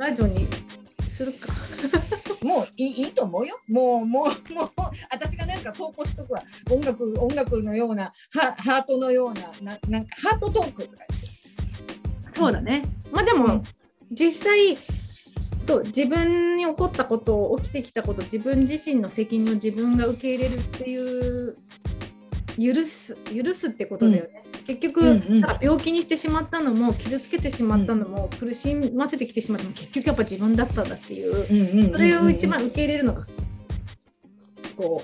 ラジオにするか。もういいいいと思うよ。もうもうもう私がなんか投稿しとくわ。音楽音楽のようなハハートのようなななんかハートトークとか。そうだね。まあでも、うん実際と自分に起こったこと起きてきたこと自分自身の責任を自分が受け入れるっていう許す許すってことだよね。結局、うんうん。病気にしてしまったのも傷つけてしまったのも、苦しませてきてしまったのも結局やっぱ自分だったんだっていう。うんうんうんうんそれを一番受け入れるのがこ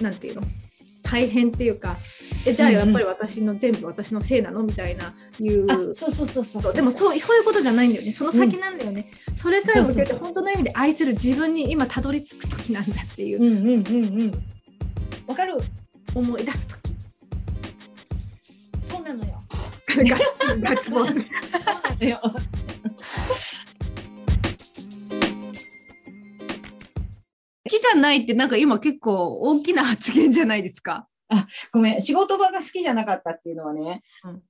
うなんていうの？大変っていうかえじゃあやっぱり私の全部私のせいなの？みたいないうあそうそうそうそうそう。でもそうそういうことじゃないんだよね。その先なんだよね、それさえも受けてそうそうそう。本当の意味で愛する自分に今たどり着く時なんだっていう。うんうんうんうん。わかる？思い出す時。そうなのよ。ガッツ好きじゃないってなんか今結構大きな発言じゃないですか。ごめん。仕事場が好きじゃなかったっていうのはね、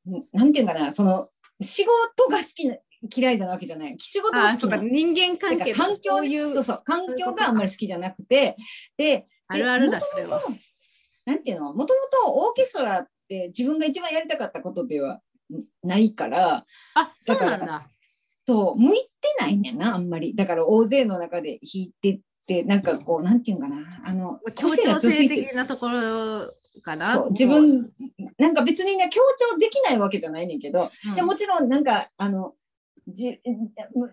うん。なんていうかなその仕事が好きな嫌いじゃなわけじゃない。仕事が好きな人間関係環境そういうそうそう環境があんまり好きじじゃなくて。であるあるだでそれは。元々なんていうの？もともとオーケストラって自分が一番やりたかったことではないから。あそうなんだ。そう向いてないねんなあんまり。だから大勢の中で弾いてってなんかこうなんていうかな。あの協個性が調性的なところかな。自分なんか別にね強調できないわけじゃないねんけど、うん。でもちろんなんかあのじ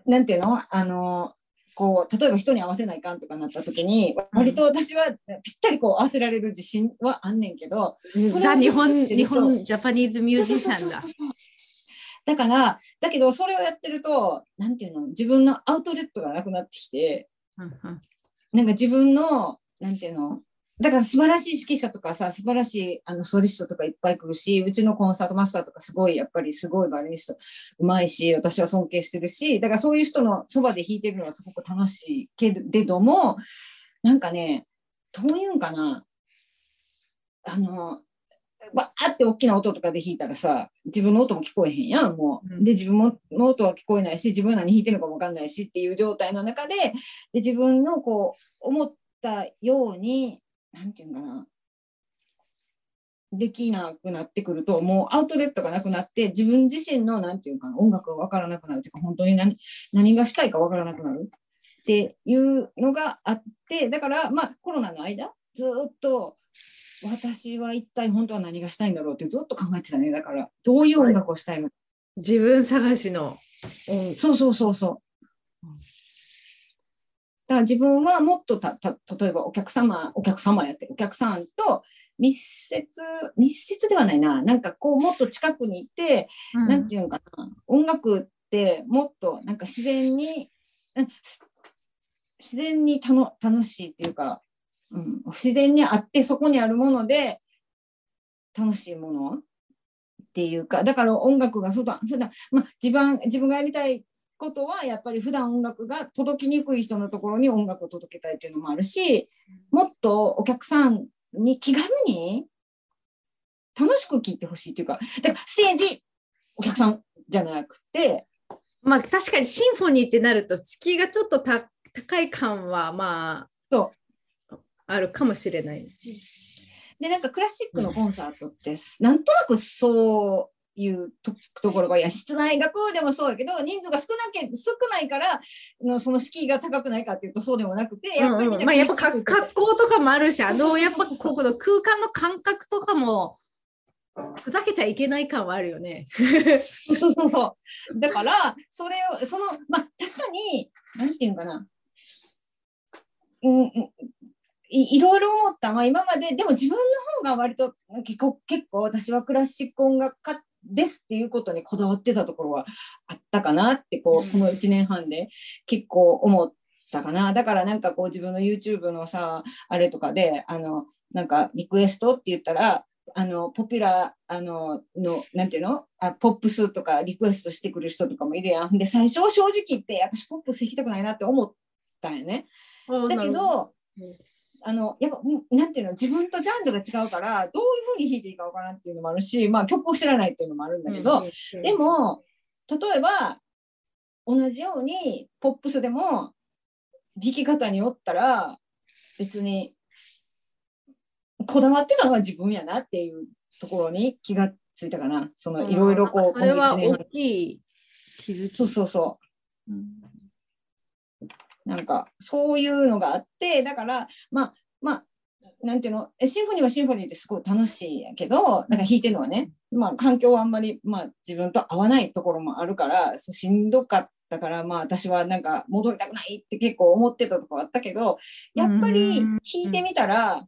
なんていうの？あのこう例えば人に合わせないかんとかなった時に割と私はぴったりこう合わせられる自信はあんねんけど、それをザ日本日本ジャパニーズミュージシャン。だそうそうそう。そう。だからだけどそれをやってるとなんていうの自分のアウトレットがなくなってきてうんうん。なんか自分のなんていうのだから素晴らしい指揮者とかさ素晴らしいあのソリストとかいっぱい来るしうちのコンサートマスターとかすごいやっぱりすごいバイオリニストうまいし私は尊敬してるしだからそういう人のそばで弾いてるのはすごく楽しいけれどもなんかねどういうんかなあのわーって大きな音とかで弾いたらさ自分の音も聞こえへんやんもう、うん。で自分もの音は聞こえないし自分は何弾いてるのかも分かんないしっていう状態の中でで自分のこう思ったようになんていうのかな。できなくなってくるともうアウトレットがなくなって自分自身のなんていうかな音楽が分からなくなるというか本当に何何がしたいか分からなくなるっていうのがあってだからまあコロナの間ずっと私は一体本当は何がしたいんだろうってずっと考えてたね。だからどういう音楽をしたいのか、自分探しの。音そうそうそうそう。うんだから自分はもっとたた例えばお客様お客様やってお客さんと密接密接ではないな。なんかこうもっと近くにいて、うん。ていうのかな。音楽ってもっとなんか自然にうん自然にたの楽しいっていうか、うん、自然にあってそこにあるもので楽しいものっていうかだから音楽が普段普段まあ自分自分がやりたいことはやっぱり普段音楽が届きにくい人のところに音楽を届けたいっていうのもあるしもっとお客さんに気軽に楽しく聴いてほしいっていうかだからステージお客さんじゃなくてまあ確かにシンフォニーってなると敷居がちょっとた高い感はまそうああるかもしれない。でなんかクラシックのコンサートって、なんとなくそういうとところがいや室内楽でもそうやけど人数が少なけ少ないからのその敷居が高くないかっていうとそうでもなくてやっぱり、うんうんまあやっぱ格好とかもあるし、あのやっぱこの空間の感覚とかもふざけちゃいけない感はあるよね。そうそうそう。だから、それを、その、まあ、確かに、なんていうのかな。うん、うんいいろいろ思った、まあ、今まで、でも自分の方が割と結構、結構私はクラシック音楽家ですっていうことにこだわってたところはあったかなって、こう、この1年半で結構思ったかな。だからなんかこう自分の YouTube のさ、あれとかで、あの、なんかリクエストって言ったら、あのポピュラーあののなんていうの？あポップスとかリクエストしてくる人とかもいるやん。で最初は正直言って私ポップス弾きたくないなって思ったんよね。だけど。うんあのやっぱんなんていうの自分とジャンルが違うからどういうふうに弾いていいかわからんっていうのもあるし、まあ、曲を知らないっていうのもあるんだけど、で、も例えば同じようにポップスでも弾き方によったら別にこだわってたのは自分やなっていうところに気がついたかな。そのいろいろこう、それは大きい気づき。そうそうそう。うんなんかそういうのがあってだからまあまあなんていうのえシンフォニーはシンフォニーってすごい楽しいんやけどなんか弾いてるのはね、まあ、環境はあんまり、まあ、自分と合わないところもあるからしんどかったからまあ私はなんか戻りたくないって結構思ってたとこあったけどやっぱりうん。弾いてみたら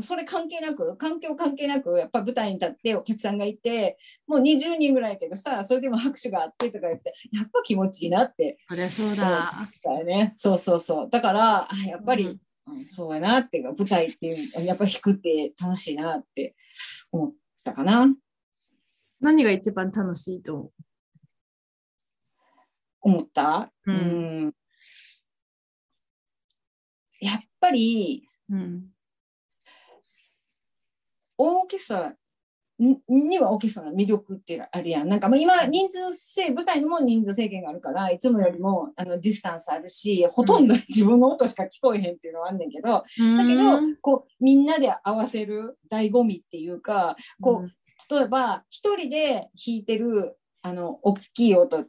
それ関係なく環境関係なくやっぱ舞台に立ってお客さんがいてもう20人ぐらいやけどさそれでも拍手があってとか言ってやっぱ気持ちいいなってそりゃそうだ。だよね。そうそうそう。だから、あやっぱり、うんうんそうやなっていうか、舞台っていう、やっぱり弾くって楽しいなって思ったかな。何が一番楽しいと思思った？うんんやっぱり、う、うん、オーケストラににはオーケストラの魅力っていうのあるやん。なんかまあ今、人数制、舞台にも人数制限があるから、いつもよりもあのディスタンスあるし、ほとんど自分の音しか聞こえへんっていうのはあんねんけど、だけど、こうみんなで合わせる醍醐味っていうか、こう例えば一人で弾いてるあの大きい音あ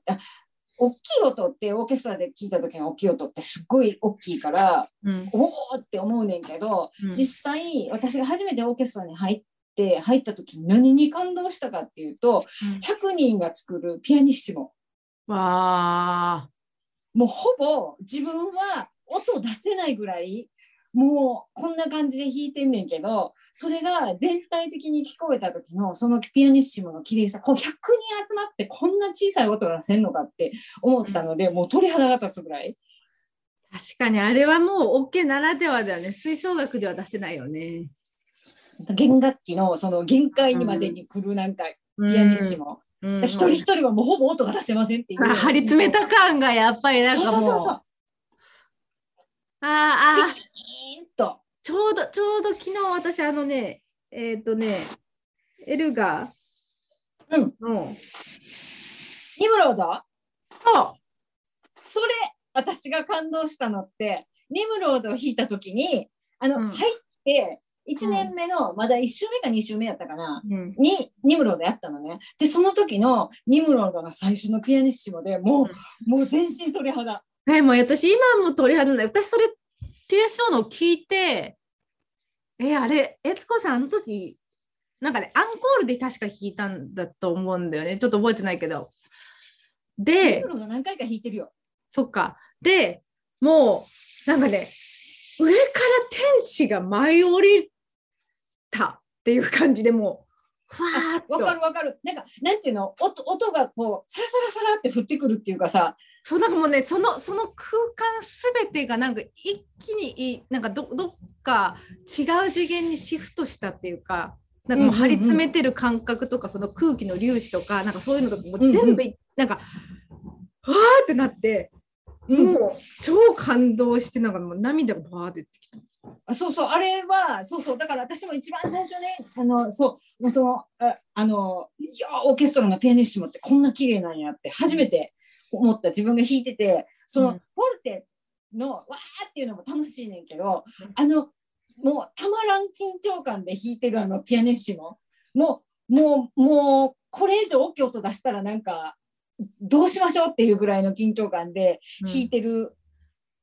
大きい音ってオーケストラで聴いた時の大きい音ってすっごい大きいからうん、うんおおって思うねんけど、うん。実際私が初めてオーケストラに入って入った時に何に感動したかっていうと100人が作るピアニッシモ。わあ、もうほぼ自分は音出せないぐらいもうこんな感じで弾いてんねんけどそれが全体的に聞こえた時のそのピアニッシモの綺麗さこう100人集まってこんな小さい音が出せんのかって思ったので、もう鳥肌が立つぐらい。確かにあれはもうオッケーならではだよね。吹奏楽では出せないよね。弦楽器のその限界にまでに来るなんかピアニッシモ、うん、一人一人はもうほぼ音が出せませんっていう、あ張り詰めた感がやっぱりなんかもう。そうそうそうそう。あーあと。ちょうど、ちょうど昨日私、あのね、えっ、とね、エルガうん。の、ニムロード？そう。それ私が感動したのってニムロードを弾いた時にあの、うん。入って1年目の、まだ1週目か2週目やったかなうん、にニムロードやったのね。でその時のニムロードが最初のピアニッシモでもう、もう全身鳥肌。はい、もう私、今も鳥肌ない。私、それ、TSO の聞いて、え、あれ、悦子さん、あの時、なんかね、アンコールで確か弾いたんだと思うんだよね。ちょっと覚えてないけど。ニで何回か弾いてるよそっか。で、もう、なんかね、上から天使が舞い降りたっていう感じでもう、ふわーっと。わかるわかるなんかなんていうの？音音がこうサラサラサラって降ってくるっていうかさそうなんかもうねそのその空間すべてがなんか一気にいなんかどどっか違う次元にシフトしたっていうかなんかもう張り詰めてる感覚とかその空気の粒子とかなんかそういうのとかもう全部いなんかわーってなって、うんもう超感動してなんかもう涙がわーって出てきた。あそうそうあれはそうそうだから私も一番最初ねあのそうもうそのああのいやオーケストラのピアニッシモってこんな綺麗なんやって初めて思った自分が弾いててその、うん。フォルテのわーっていうのも楽しいねんけど、うん。あのもうたまらん緊張感で弾いてるあのピアニッシモもうもうもうこれ以上大きい音出したらなんかどうしましょうっていうぐらいの緊張感で弾いてる、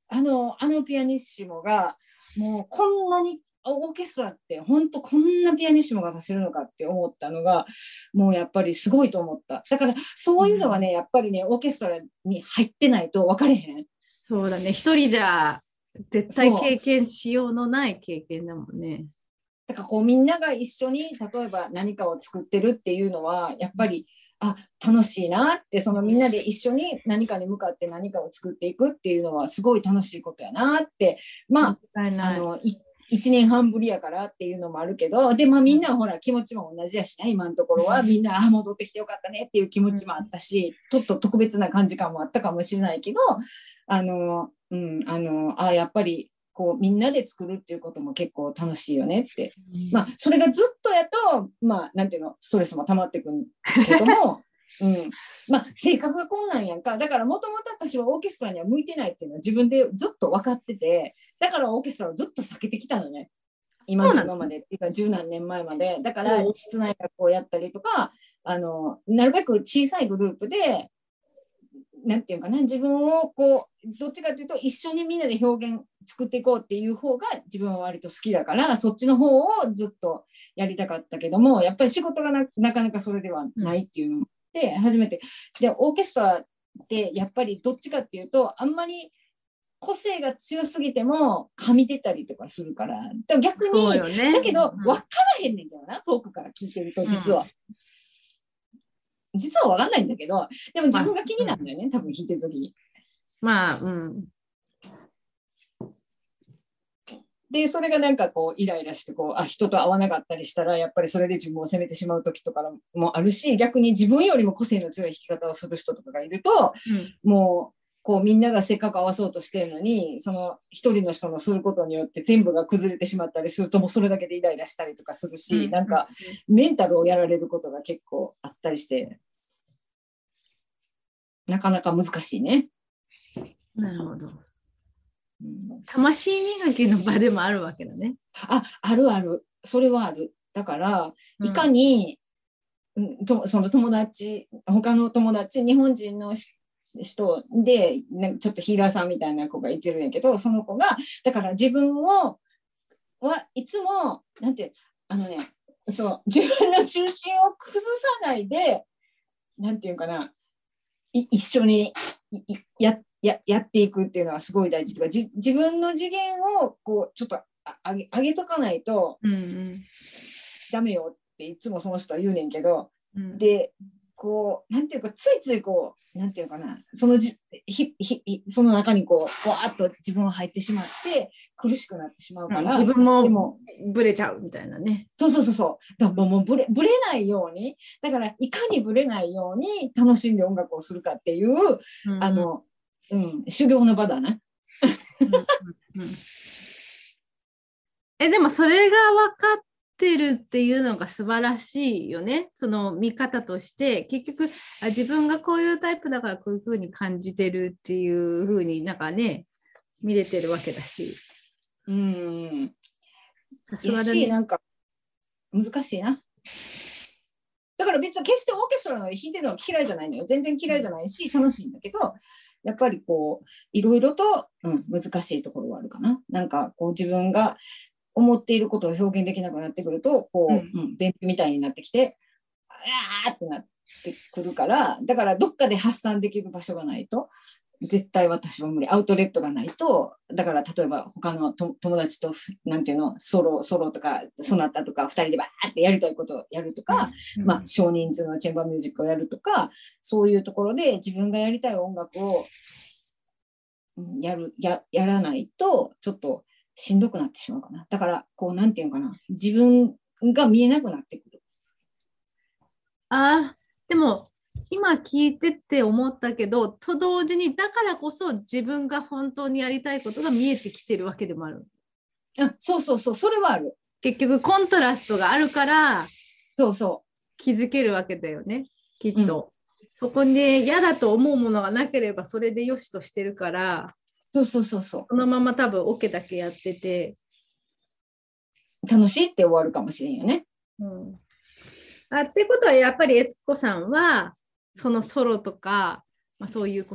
あのあのピアニッシモがもうこんなにオーケストラって本当こんなピアニッシモが出せるのかって思ったのがもうやっぱりすごいと思った。だからそういうのはね、やっぱりねオーケストラに入ってないと分かれへん。そうだね。一人じゃ絶対経験しようのない経験だもんね。だからこうみんなが一緒に例えば何かを作ってるっていうのはやっぱりあ楽しいなってそのみんなで一緒に何かに向かって何かを作っていくっていうのはすごい楽しいことやなってまああのい1年半ぶりやからっていうのもあるけどでまあみんなほら気持ちも同じやしね今のところは。うん。みんなあ戻ってきてよかったねっていう気持ちもあったしちょっと特別な感じ感もあったかもしれないけどあのうんあのあやっぱりこうみんなで作るっていうことも結構楽しいよねって。まあそれがずっとやとまあなんていうのストレスも溜まってくるけども うん、まあ性格がこんなんやんか。だからもともと私はオーケストラには向いてないっていうのは自分でずっと分かってて。だからオーケストラをずっと避けてきたのね。今の今まで。っていうか十何年前まで。だからうん。室内学校やったりとかあのなるべく小さいグループでなんていうかな。自分をこうどっちかというと一緒にみんなで表現作っていこうっていう方が自分は割と好きだからそっちの方をずっとやりたかったけどもやっぱり仕事がななかなかそれではないっていうので初めてでオーケストラってやっぱりどっちかっていうとあんまり個性が強すぎても噛み出たりとかするからでも逆にね。だけどうん分からへんねんけどな遠くから聞いてると実は。実は分かんないんだけどでも自分が気になるんだよね、多分弾いてる時に。まあ、うん。でそれがなんかこうイライラしてこうあ人と会わなかったりしたらやっぱりそれで自分を責めてしまう時とかもあるし逆に自分よりも個性の強い弾き方をする人とかがいるともうこうみんながせっかく合わそうとしてるのにその一人の人のすることによって全部が崩れてしまったりするともうそれだけでイライラしたりとかするし、なんか、メンタルをやられることが結構あったりしてなかなか難しいね。なるほど。うん。魂磨きの場でもあるわけだね。ああるある。それはある。だからうん。いかに、うんとその友達他の友達日本人のし人で、ね、ちょっとヒーラーさんみたいな子がいてるんやけどその子がだから自分をはいつもなんてあのねそう自分の中心を崩さないでなんていうかない一緒にやややっていくっていうのはすごい大事とかじ自分の次元をこうちょっとあ上げ上げとかないとうんうん。ダメよっていつもその人は言うねんけどうん。でこうなんていうかついついこうなんていうかなそのじひひひその中にこうわーっと自分が入ってしまって苦しくなってしまうから、自分でももブレちゃうみたいなね。そうそうそうそうだからもうぶれぶれないようにだからいかにぶれないように楽しんで音楽をするかっていう、あの、うん、修行の場だな。うんうんうんえでもそれが分かってるっていうのが素晴らしいよね。その見方として結局あ自分がこういうタイプだからこういうふうに感じてるっていうふうになんかね見れてるわけだし。うんさすやがだね。しなんか難しいな。だから別に決してオーケストラの弾いてるのは嫌いじゃないのよ。全然嫌いじゃないし楽しいんだけど、やっぱりこういろいろと、うん、難しいところはあるかな。なんかこう自分が思っていることを表現できなくなってくると、こう、ううんん、便秘みたいになってきて、あーってなってくるから、だからどっかで発散できる場所がないと、絶対私は無理。アウトレットがないと、だから例えば他のと友達と、なんていうの、ソロ、ソロとか、ソナタとか、二人でバーってやりたいことをやるとか、うんまあ、少人数のチェンバーミュージックをやるとか、そういうところで自分がやりたい音楽をうんやる、ややらないと、ちょっとしんどくなってしまうかな。だから、こう、なんていうのかな、自分が見えなくなってくる。あーでも今聞いてって思ったけどと同時にだからこそ自分が本当にやりたいことが見えてきてるわけでもある。あそうそうそう、それはある。結局コントラストがあるからそうそ気づけるわけだよねきっと。そこに嫌だと思うものがなければそれでよしとしてるからう。そうそうそうそそのまま多分オケだけやってて、う。楽しいって終わるかもしれんよね。うん、あってことはやっぱり悦子さんはそのソロとか、まあ、そういう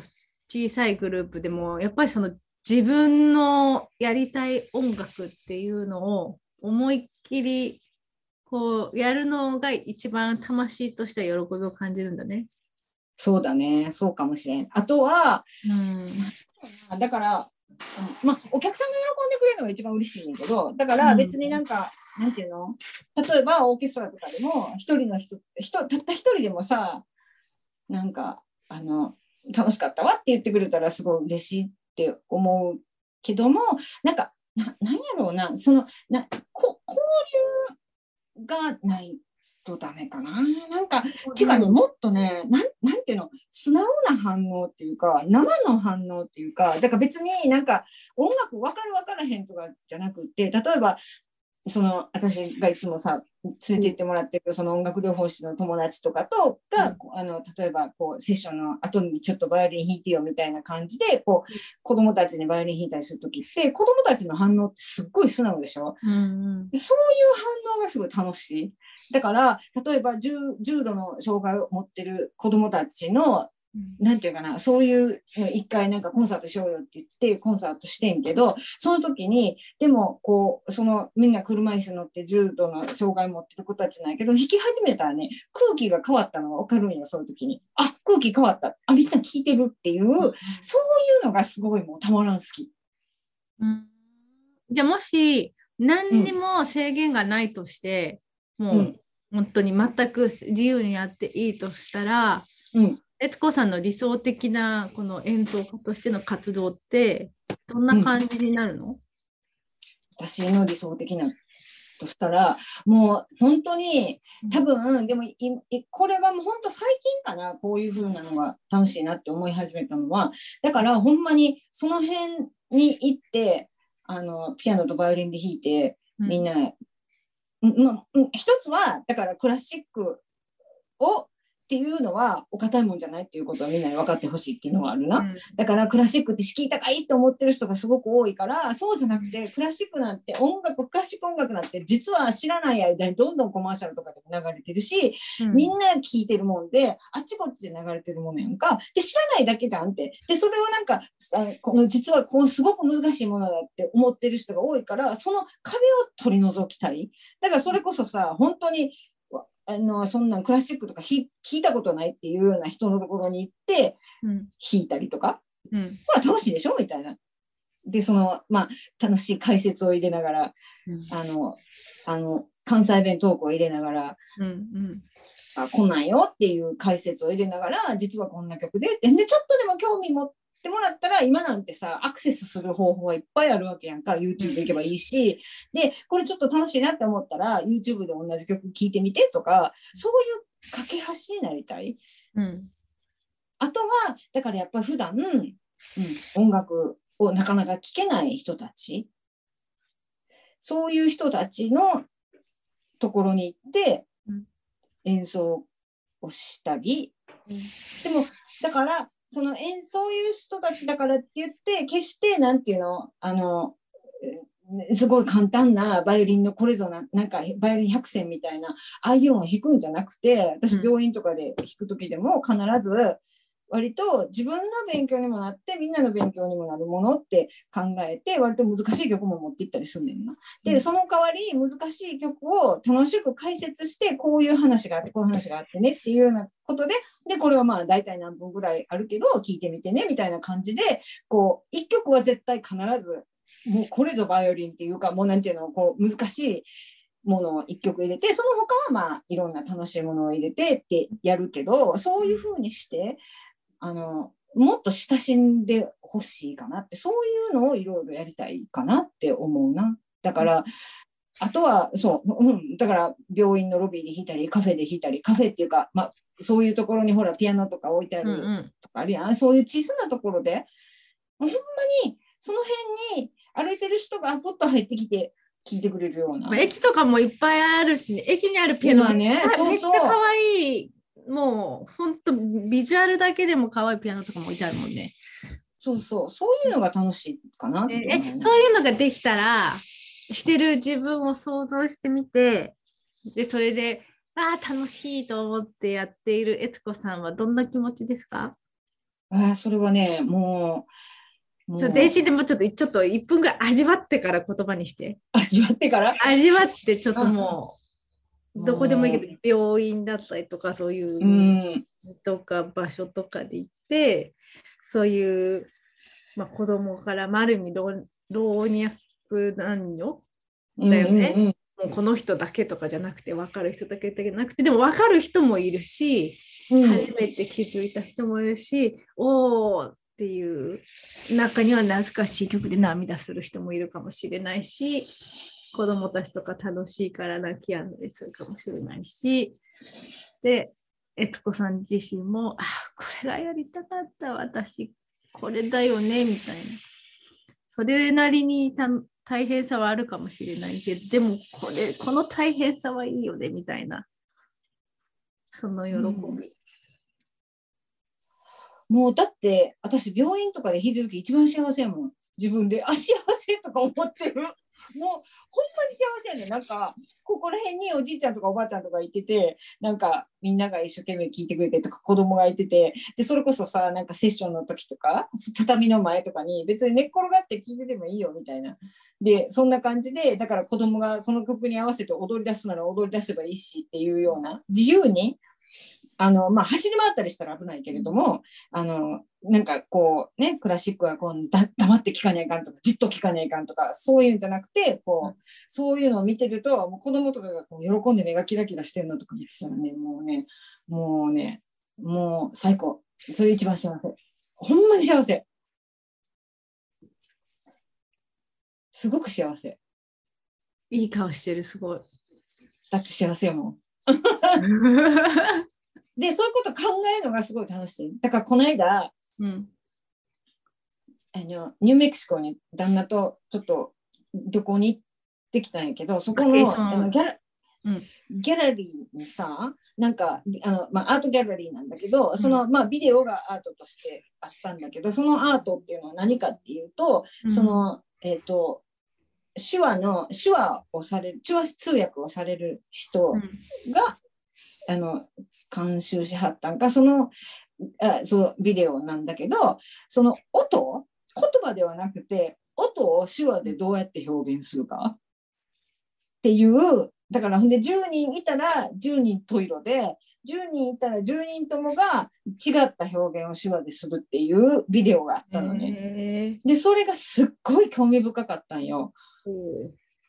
小さいグループでもやっぱりその自分のやりたい音楽っていうのを思いっきりこうやるのが一番魂としては喜びを感じるんだね。そうだね、そうかもしれん。あとは、うんだから、うんまあ、お客さんが喜んでくれるのが一番嬉しいんだけど、だから別になんか、なんていうの？例えばオーケストラとかでも、一人の人、人たった一人でもさ、なんか、あの、楽しかったわって言ってくれたらすごい嬉しいって思うけども、なんか、ななんやろうな、その、なこ交流がないとダメかな。なんか、違うね、もっとね、なんなんていうの、素直な反応っていうか、生の反応っていうか、だから別になんか音楽分かる分からへんとかじゃなくて、例えば、その私がいつもさ連れて行ってもらってるその音楽療法士の友達とかとが、こうあの例えばこうセッションの後にちょっとバイオリン弾いてよみたいな感じでこう子供たちにバイオリン弾いたりする時って子供たちの反応ってすっごい素直でしょ、うんうん。そういう反応がすごい楽しい。だから例えば重重度の障害を持ってる子供たちのなんていうかな、そういうの一回なんかコンサートしようよって言ってコンサートしてんけど、その時に、でもこう、そのみんな車椅子乗って重度の障害持ってる子たちなんやけど、弾き始めたらね、空気が変わったのがわかるんよ、そういう時に。あ、空気変わった。あ、みんな聞いてるっていう、そういうのがすごいもうたまらん好き。うんじゃあもし何にも制限がないとして、もう、うん本当に全く自由にやっていいとしたらうん。悦子さんの理想的なこの演奏家としての活動ってどんな感じになるの、私の理想的なとしたら、もう本当に多分、でもこれはもう本当最近かな、こういう風なのが楽しいなって思い始めたのは、だからほんまにその辺に行って、あのピアノとバイオリンで弾いて、みんな、うんまうん一つは、だからクラシックをっていうのはお堅いもんじゃないっていうことはみんなに分かってほしいっていうのはあるな。うん。だからクラシックって敷居高いって思ってる人がすごく多いからそうじゃなくてクラシックなんて音楽クラシック音楽なんて実は知らない間にどんどんコマーシャルとかでも流れてるしうん。みんな聞いてるもんであっちこっちで流れてるものやんか。で知らないだけじゃんって。でそれをなんかあこの実はこうすごく難しいものだって思ってる人が多いからその壁を取り除きたい。だからそれこそさ本当にあのそんなんクラシックとかひ聞いたことないっていうような人のところに行ってうん。弾いたりとかうん。ほら楽しいでしょ？みたいな。でそのまあ楽しい解説を入れながらうん。あのあの関西弁トークを入れながらうんうん。あこんなんよっていう解説を入れながら実はこんな曲で。ででちょっとでも興味持ってもらったら今なんてさアクセスする方法はいっぱいあるわけやんか YouTube で行けばいいし。でこれちょっと楽しいなって思ったら YouTube で同じ曲聴いてみてとかそういう架け橋になりたい。うん。あとは、だからやっぱり普段、うん、音楽をなかなか聴けない人たち、そういう人たちのところに行ってうん。演奏をしたり、うん。でも、だから、その演そういう人たちだからって言って、決して、なんていうの、あの、えすごい簡単なバイオリンのこれぞな、なんかバイオリン100選みたいな、ああいうのを弾くんじゃなくて、私うん。病院とかで弾く時でも必ず、割と自分の勉強にもなってみんなの勉強にもなるものって考えて割と難しい曲も持っていったりすんねんな。で、うんその代わり難しい曲を楽しく解説してこういう話があってこういう話があってねっていうようなことででこれはまあ大体何分ぐらいあるけど聞いてみてねみたいな感じでこう一曲は絶対必ずもうこれぞバイオリンっていうかもうなんていうのこう難しいものを一曲入れてその他はまあいろんな楽しいものを入れてってやるけどそういうふうにしてあのもっと親しんでほしいかなってそういうのをいろいろやりたいかなって思うな。だから、あとはそう、うん、だから病院のロビーで弾いたりカフェで弾いたりカフェっていうか、まあ、そういうところにほらピアノとか置いてあるうんうん。とかあるやん、そういう小さなところでほんまにその辺に歩いてる人がふっと入ってきて聴いてくれるような。まあ駅とかもいっぱいあるし、ね、駅にあるピアノ今ねそうそう。めっちゃ可愛いもう本当ビジュアルだけでも可愛いピアノとかも置いてあるもんね。そうそう、そういうのが楽しいかなってえそういうのができたらしてる自分を想像してみてでそれでああ楽しいと思ってやっている悦子さんはどんな気持ちですか？あーそれはね、もう、もう。全身でもうちょっとちょっと1分ぐらい味わってから言葉にして。味わってから？味わってちょっともううんどこでもいいけど病院だったりとかそういうとか場所とかで行ってそういう、まあ、子供からまあある意味老老若男女だよね。うんうんうん。もうこの人だけとかじゃなくて分かる人だけじゃなくてでも分かる人もいるし、うん。初めて気づいた人もいるしおーっていう中には懐かしい曲で涙する人もいるかもしれないし子供たちとか楽しいから泣き止んだりするかもしれないし。で悦子さん自身もあこれがやりたかった私これだよねみたいな。それなりに大変さはあるかもしれないけどでもこれこの大変さはいいよねみたいな。その喜び、うん。もうだって私病院とかで弾いてる時一番幸せやもん。自分で。あ幸せとか思ってる。もうほんまに幸せやねなんかここら辺におじいちゃんとかおばあちゃんとかいててなんかみんなが一生懸命聞いてくれてとか子供がいててでそれこそさなんかセッションの時とか畳の前とかに別に寝っ転がって聞いててもいいよみたいな。でそんな感じでだから子供がその曲に合わせて踊り出すなら踊り出せばいいしっていうような自由にあの、まあ、走り回ったりしたら危ないけれども、あの、なんかこうね、クラシックはこうだ黙って聞かないかんとか、じっと聞かないかんとか、そういうんじゃなくて、こう、そういうのを見てると、もう子供とかがこう喜んで目がキラキラしてるのとか見てたらね、もうね、もうね、もう最高。それ一番幸せ。ほんまに幸せ。すごく幸せ。いい顔してるすごい。だって幸せやもん。で、そういうこと考えるのがすごい楽しい。だからこの間、うん。あのニューメキシコに旦那とちょっと旅行に行ってきたんやけど、そこののギャラ、うん。ギャラリーにさ、なんかあの、まあ、アートギャラリーなんだけど、その、まあ、ビデオがアートとしてあったんだけど、そのアートっていうのは何かっていうと、その、えっ、と、手話の、手話をされる、手話通訳をされる人うん。が、あの監修しはったんかそのあそのビデオなんだけどその音言葉ではなくて音を手話でどうやって表現するかっていうだからほんで10人いたら10人トイロで10人いたら10人ともが違った表現を手話でするっていうビデオがあったのね。へでそれがすっごい興味深かったんよ。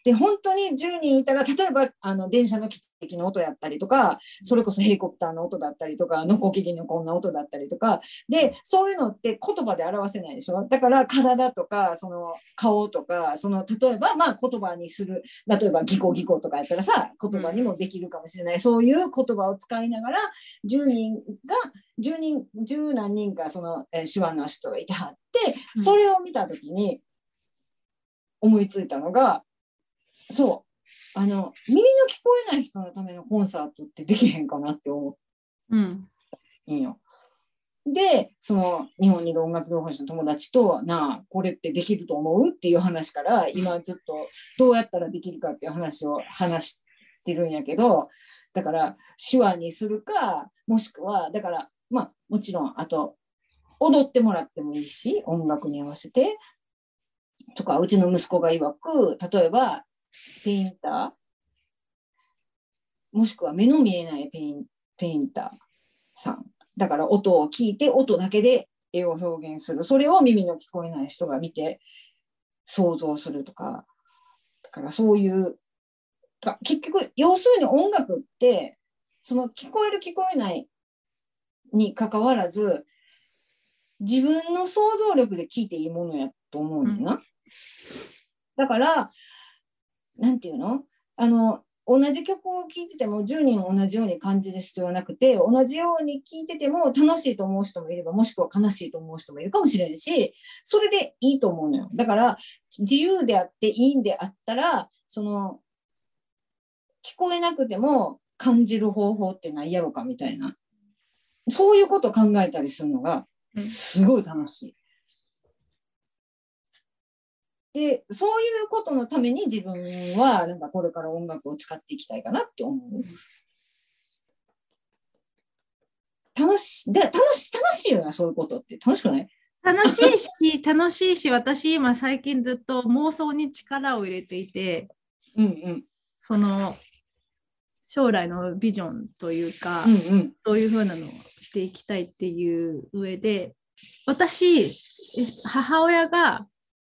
ーで本当に10人いたら例えばあの電車の汽笛の音やったりとかそれこそヘリコプターの音だったりとかノコギリのこんな音だったりとかでそういうのって言葉で表せないでしょ？だから体とかその顔とかその例えばまあ言葉にする例えばギコギコとかやったらさ言葉にもできるかもしれない、そういう言葉を使いながら10人が10人10何人かその、えー手話の人がいてはってうん。それを見た時に思いついたのがそう。あの耳の聞こえない人のためのコンサートってできへんかなって思うんうんよ。でその日本にいる音楽療法士の友達となあこれってできると思うっていう話から今ずっとどうやったらできるかっていう話を話してるんやけどだから手話にするかもしくはだからまあもちろんあと踊ってもらってもいいし音楽に合わせて。とかうちの息子が曰く例えばペインター？もしくは目の見えないペインペインターさん。だから音を聞いて音だけで絵を表現する。それを耳の聞こえない人が見て想像するとか。だからそういうか結局要するに音楽ってその聞こえる聞こえないにかかわらず自分の想像力で聞いていいものやと思うんだな。だからなんていうの？あの同じ曲を聴いてても10人同じように感じる必要はなくて同じように聴いてても楽しいと思う人もいればもしくは悲しいと思う人もいるかもしれないしそれでいいと思うのよ。だから自由であっていいんであったらその聞こえなくても感じる方法ってないやろかみたいな。そういうことを考えたりするのがうん。すごい楽しい。でそういうことのために自分はなんかこれから音楽を使っていきたいかなって思う。楽しで楽し楽しいよなそういうことって。楽しくない？楽しいし、楽しいし、私今最近ずっと妄想に力を入れていて、うんうん。その将来のビジョンというか、うんうん。そういうふうなのをしていきたいっていう上で、私、え母親がうん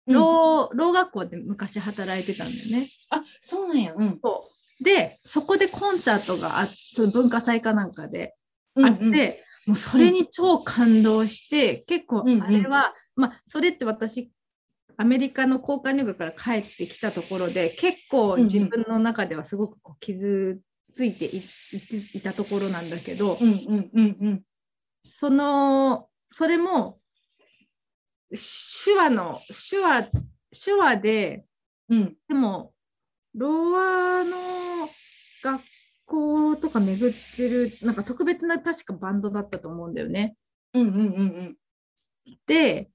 ろうろう学校で昔働いてたんだよね。あそうなんや。うん。そう。で、そこでコンサートがあその文化祭かなんかでうん。あって、もうそれに超感動して、結構うんうん。あれは、まあそれって私アメリカの交換留学から帰ってきたところで結構うんうん。自分の中ではすごくこう傷ついていいいたところなんだけど、うんうんうんうん。そのそれも手話の手話手話でうん。でもロアの学校とか巡ってるなんか特別な確かバンドだったと思うんだよね。うんうんうんで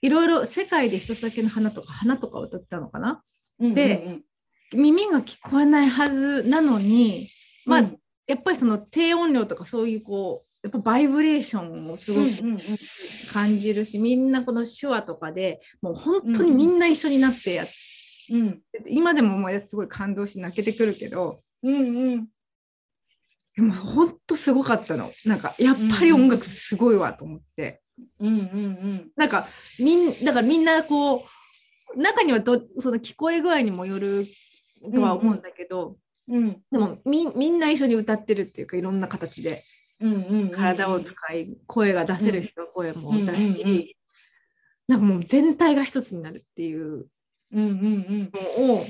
いろいろ世界で一つだけの花とか花とかを歌ってたのかな。うん。で耳が聞こえないはずなのにまあ、うん。やっぱりその低音量とかそういうこうやっぱバイブレーションをすごくうんうん感じるし、みんなこの手話とかでもう本当にみんな一緒になってやってうん。て、今でも思い出すすごい感動し泣けてくるけどうんうん。でも本当すごかったの。なんかやっぱり音楽すごいわと思って、うんうんうん。なんかみんだからみんなこう中にはどその聞こえ具合にもよるとは思うんだけど、うん。でもみみんな一緒に歌ってるっていうかいろんな形で。うんうん体を使い声が出せる人の声もだしなんかもう全体が一つになるっていううんうんのを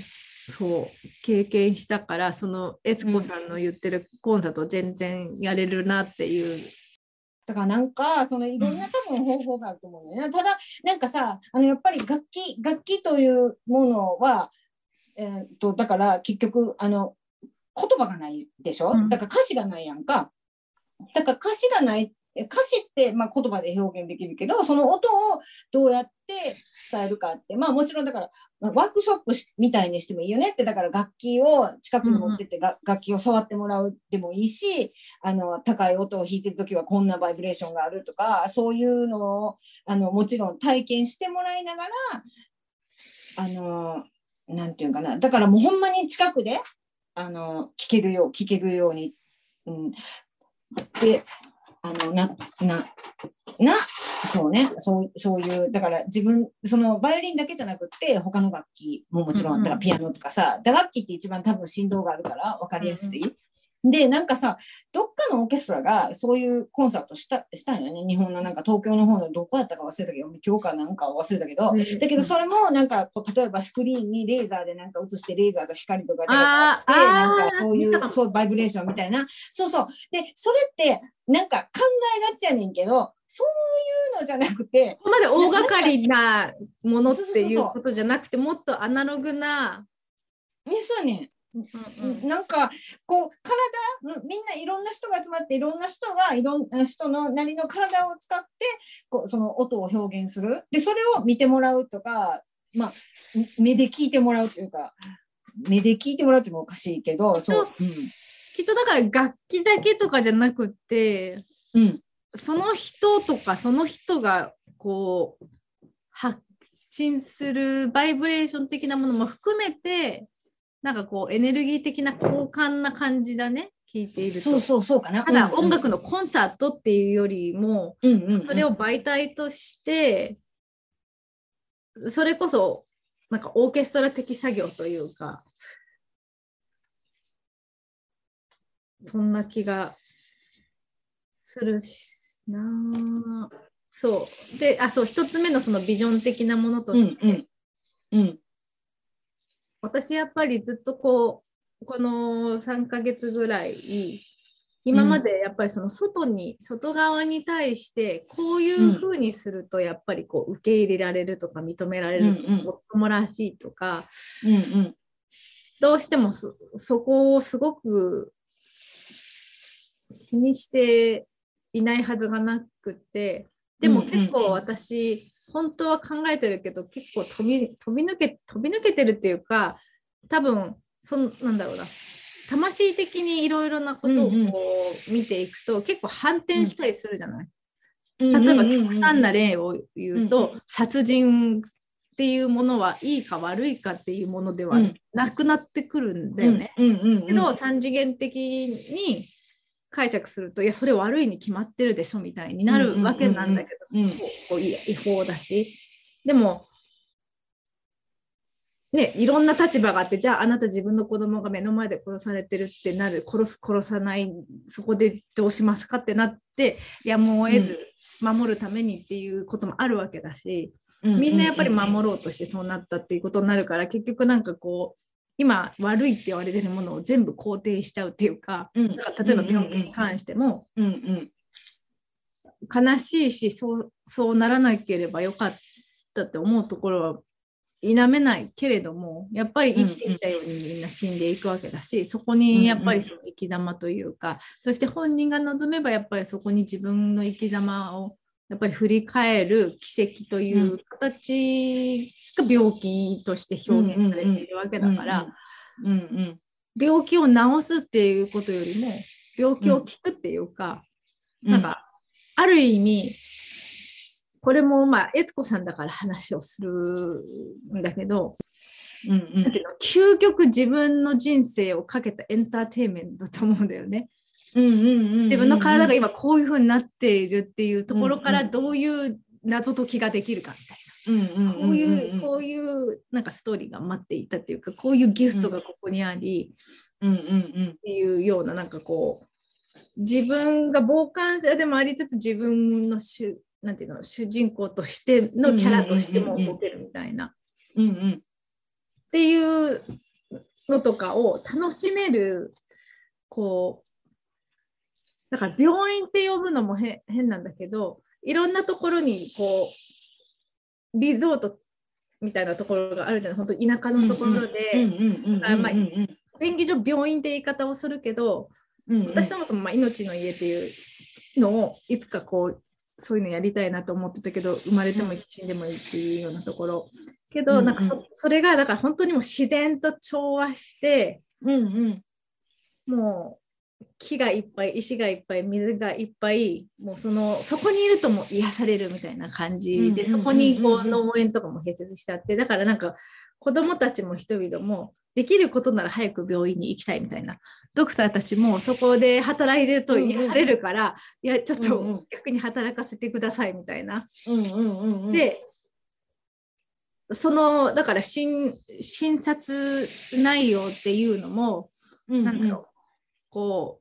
そう経験したからその悦子さんの言ってるコンサート全然やれるなっていう。だからなんかそのいろんな多分方法があると思うんだよね。ただなんかさあのやっぱり楽器楽器というものは、えー、とだから結局あの言葉がないでしょ、うんだから歌詞がないやんか。だから歌詞がないえ歌詞って、まあ、言葉で表現できるけどその音をどうやって伝えるかってまあもちろんだからまあワークショップしみたいにしてもいいよねってだから楽器を近くに持ってって、が楽器を触ってもらうでもいいしあの高い音を弾いてる時はこんなバイブレーションがあるとかそういうのをあのもちろん体験してもらいながらあのなんていうかなだからもうほんまに近くであの聞けるよう聞けるように、うん、であのなななそうねそうそういうだから自分そのバイオリンだけじゃなくって他の楽器ももちろんだからピアノとかさ打楽器って一番多分振動があるから分かりやすい。でなんかさどっかのオーケストラがそういうコンサートしたしたんよね。日本のなんか東京の方のどこやったか忘れたけど今日かなんか忘れたけど、だけどそれもなんかこう例えばスクリーンにレーザーでなんか映してレーザーと光とかあーってなんかそういうそうバイブレーションみたいな。そうそう。でそれってなんか考えがちやねんけどそういうのじゃなくてここまで大掛かりなものっていそうことじゃなくてもっとアナログな。ねそうやねんなんかこう体うんみんないろんな人が集まっていろんな人がいろんな人のなりの体を使ってこうその音を表現する。でそれを見てもらうとか、まあ、目で聞いてもらうというか目で聞いてもらうっていうのもおかしいけどそう、きっとだから楽器だけとかじゃなくってうんうん。その人とかその人がこう発信するバイブレーション的なものも含めてなんかこうエネルギー的な交換な感じだね聞いていると。そうそうそうかな。ただ音楽のコンサートっていうよりも、うんうんうん。それを媒体としてそれこそなんかオーケストラ的作業というかそんな気がするしな。あそう。であそう一つ目のそのビジョン的なものとうして、んうん。うん私やっぱりずっとこうこの3ヶ月ぐらい今までやっぱりその外に、外側に対してこういうふうにするとやっぱりこう受け入れられるとか認められるとか、うんうんもっともらしいとかうんうん。どうしてもそそこをすごく気にしていないはずがなくってでもうんうんうん。結構私、本当は考えてるけど結構飛び飛び抜け飛び抜けてるっていうか多分そんなんだろうな。魂的にいろいろなことをこうんうんう見ていくと、結構反転したりするじゃない、うん。例えばうんうんうん。極端な例を言うと、うん殺人っていうものはいいか悪いかっていうものではうん。なくなってくるんだよね。うんうんうんうん。けど3次元的に解釈するといやそれ悪いに決まってるでしょみたいになるわけなんだけど、う違法だし。でもねいろんな立場があってじゃああなた自分の子供が目の前で殺されてるってなる殺す殺さないそこでどうしますかってなってやむを得ず守るためにっていうこともあるわけだし、みんなやっぱり守ろうとしてそうなったっていうことになるから結局なんかこう今悪いって言われてるものを全部肯定しちゃうっていうかうん。だから例えば病気に関しても悲しいしそうそうならなければよかったって思うところは否めないけれどもやっぱり生きてきたようにみんな死んでいくわけだしそこにやっぱりその生き様というか、そして本人が望めばやっぱりそこに自分の生き様をやっぱり振り返る奇跡という形が病気として表現されているわけだから病気を治すっていうことよりも病気を聞くっていうか、なんかある意味これもまあ悦子さんだから話をするんだけど、うんうん、だけど究極自分の人生をかけたエンターテインメントだと思うんだよね。自分の体が今こういうふうになっているっていうところからどういう謎解きができるかみたいな。こういうこういうなんかストーリーが待っていたっていうかこういうギフトがここにあり、っていうようななんかこう自分が傍観者でもありつつ自分の主なんていうの主人公としてのキャラとしても動けるみたいな。っていうのとかを楽しめるこうだから病院って呼ぶのも変なんだけどいろんなところにこうリゾートみたいなところがあるじゃない？本当田舎のところで。便宜上病院って言い方をするけど、うんうん、私そもそもまあ命の家っていうのをいつかこうそういうのやりたいなと思ってたけど生まれても死んでもいいっていうようなところ。けど、なんかそそれがだから本当にもう自然と調和して、うんうん、もう木がいっぱい石がいっぱい水がいっぱいもうそのそこにいるともう癒されるみたいな感じ。で、そこにこう農園とかも併設してあってだからなんか子どもたちも人々もできることなら早く病院に行きたいみたいな。ドクターたちもそこで働いてると癒されるから、うんうん、いやちょっと逆に働かせてくださいみたいな。でそのだから診察内容っていうのも、うんうん、なんだろうこ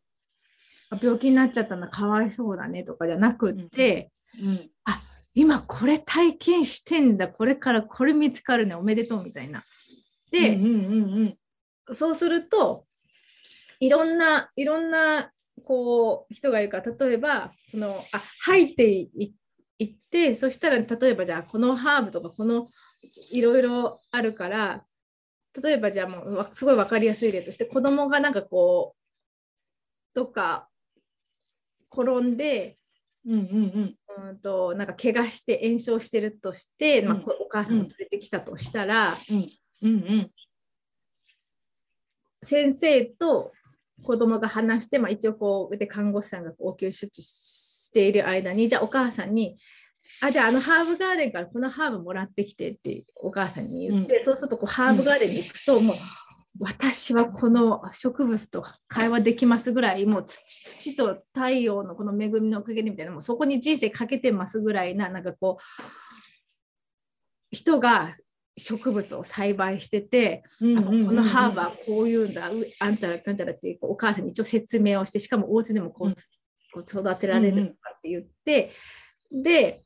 う病気になっちゃったのかわいそうだねとかじゃなくって、うん。うん、あ今これ体験してんだこれからこれ見つかるねおめでとうみたいな。で、うんうんうんうん、そうするといろんないろんなこう人がいるから例えばそのあ入っていってそしたら例えばじゃあこのハーブとかこのいろいろあるから例えばじゃあもうすごい分かりやすい例として子供がなんかこうとか転んでうんうんうん、うんとなんか怪我して炎症してるとして、うん、まあ、お母さんを連れてきたとしたら、うんうんうん、先生と子供が話して、まあ、一応こうで看護師さんが応急処置している間にじゃあお母さんにあじゃああのハーブガーデンからこのハーブもらってきてってお母さんに言って、うん、そうするとこうハーブガーデンに行くと、もう私はこの植物と会話できますぐらいもう土と太陽のこの恵みのおかげでみたいなもうそこに人生かけてますぐらいななんかこう人が植物を栽培してて、このハーブはこういうんだあんたらかんたらってお母さんに一応説明をしてしかもお家でもこう,、こう育てられるとかって言って、で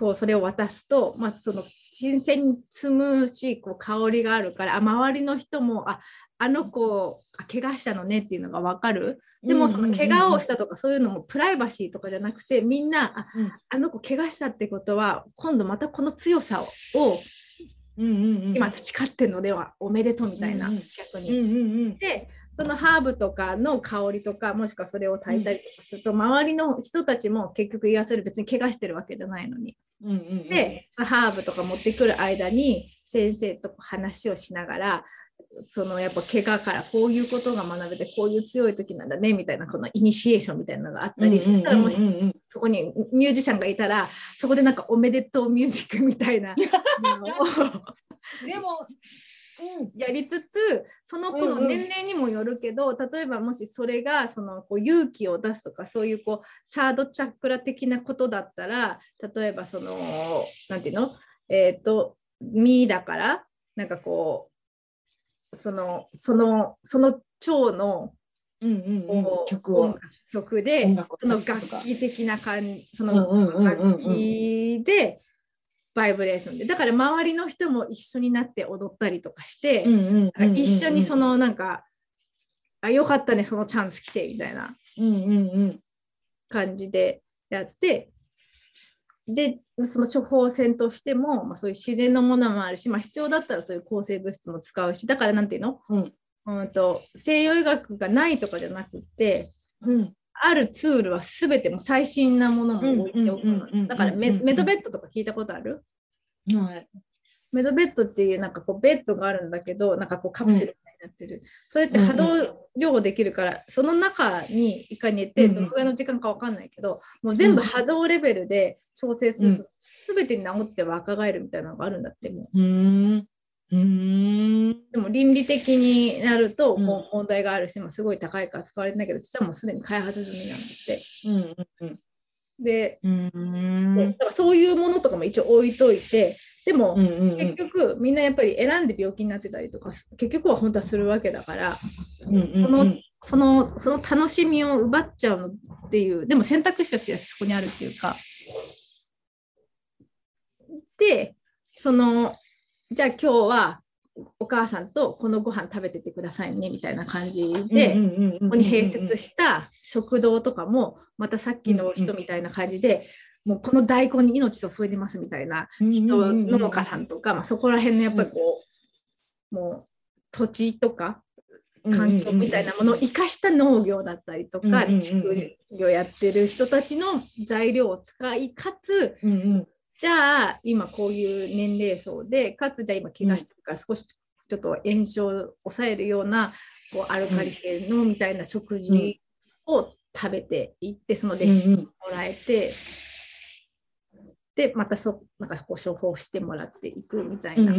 こうそれを渡すと、まあ、その新鮮に積むしこう香りがあるから周りの人もああの子あ怪我したのねっていうのが分かる。でもその怪我をしたとかそういうのもプライバシーとかじゃなくてみんなあ,、あの子怪我したってことは今度またこの強さを今培ってるのではおめでとうみたいな、うんうん、逆に。うんうんうん、でそのハーブとかの香りとかもしくはそれを炊いたりとかすると、うん、周りの人たちも結局癒せる別に怪我してるわけじゃないのに。うんうんうん、でハーブとか持ってくる間に先生と話をしながらそのやっぱ怪我からこういうことが学べてこういう強い時なんだねみたいなこのイニシエーションみたいなのがあったり、そしたらもしそこにミュージシャンがいたらそこでなんかおめでとうミュージックみたいな でもやりつつその子の年齢にもよるけど、例えばもしそれがそのこう勇気を出すとかそういうこうサードチャクラ的なことだったら例えばその何て言うの？えっ、ー、と「み」だからなんかこうそのそのその蝶のうんうんうん、曲を。曲でその楽器的な感じその楽器でバイブレーションで。だから周りの人も一緒になって踊ったりとかして、一緒にそのなんかあよかったねそのチャンス来てみたいな感じでやってでその処方箋としても、まあ、そういう自然のものもあるし、まあ、必要だったらそういう抗生物質も使うしだからなんていうの、うん。うんと西洋医学がないとかじゃなくってうんあるツールは全てもう最新なものも置いておくうんうんうんうんうんのだからメメドベッドとか聞いたことある？はい。メドベッドっていうなんかこうベッドがあるんだけどなんかこうカプセルみたいになってる、それって波動量できるから、その中にいかに寝てうんうんどのぐらいの時間かわかんないけど、もう全部波動レベルで調整すると全てに治って若返るみたいなのがあるんだってもう。うーんうーん。でも倫理的になると問題があるし、まあ、すごい高いから使われてないけど実はもうすでに開発済みなんだってうんうん。でうん。そういうものとかも一応置いといてでも、うんうん結局みんなやっぱり選んで病気になってたりとか結局は本当はするわけだからうんうん。そのそのその楽しみを奪っちゃうのっていうでも選択肢としてはそこにあるっていうか。でそのじゃあ今日はお母さんとこのご飯食べててくださいねみたいな感じで、ここに併設した食堂とかもまたさっきの人みたいな感じで、もうこの大根に命注いでますみたいな人農家さんとか、まあ、そこら辺のやっぱりこう、もう土地とか環境みたいなものを生かした農業だったりとか、畜業やってる人たちの材料を使いかつじゃあ今こういう年齢層でかつじゃあ今怪我してるから少しちょっと炎症を抑えるようなこうアルカリ性のみたいな食事を食べていってそのレシピもらえて、でまたそなんかこう処方してもらっていくみたいな。っ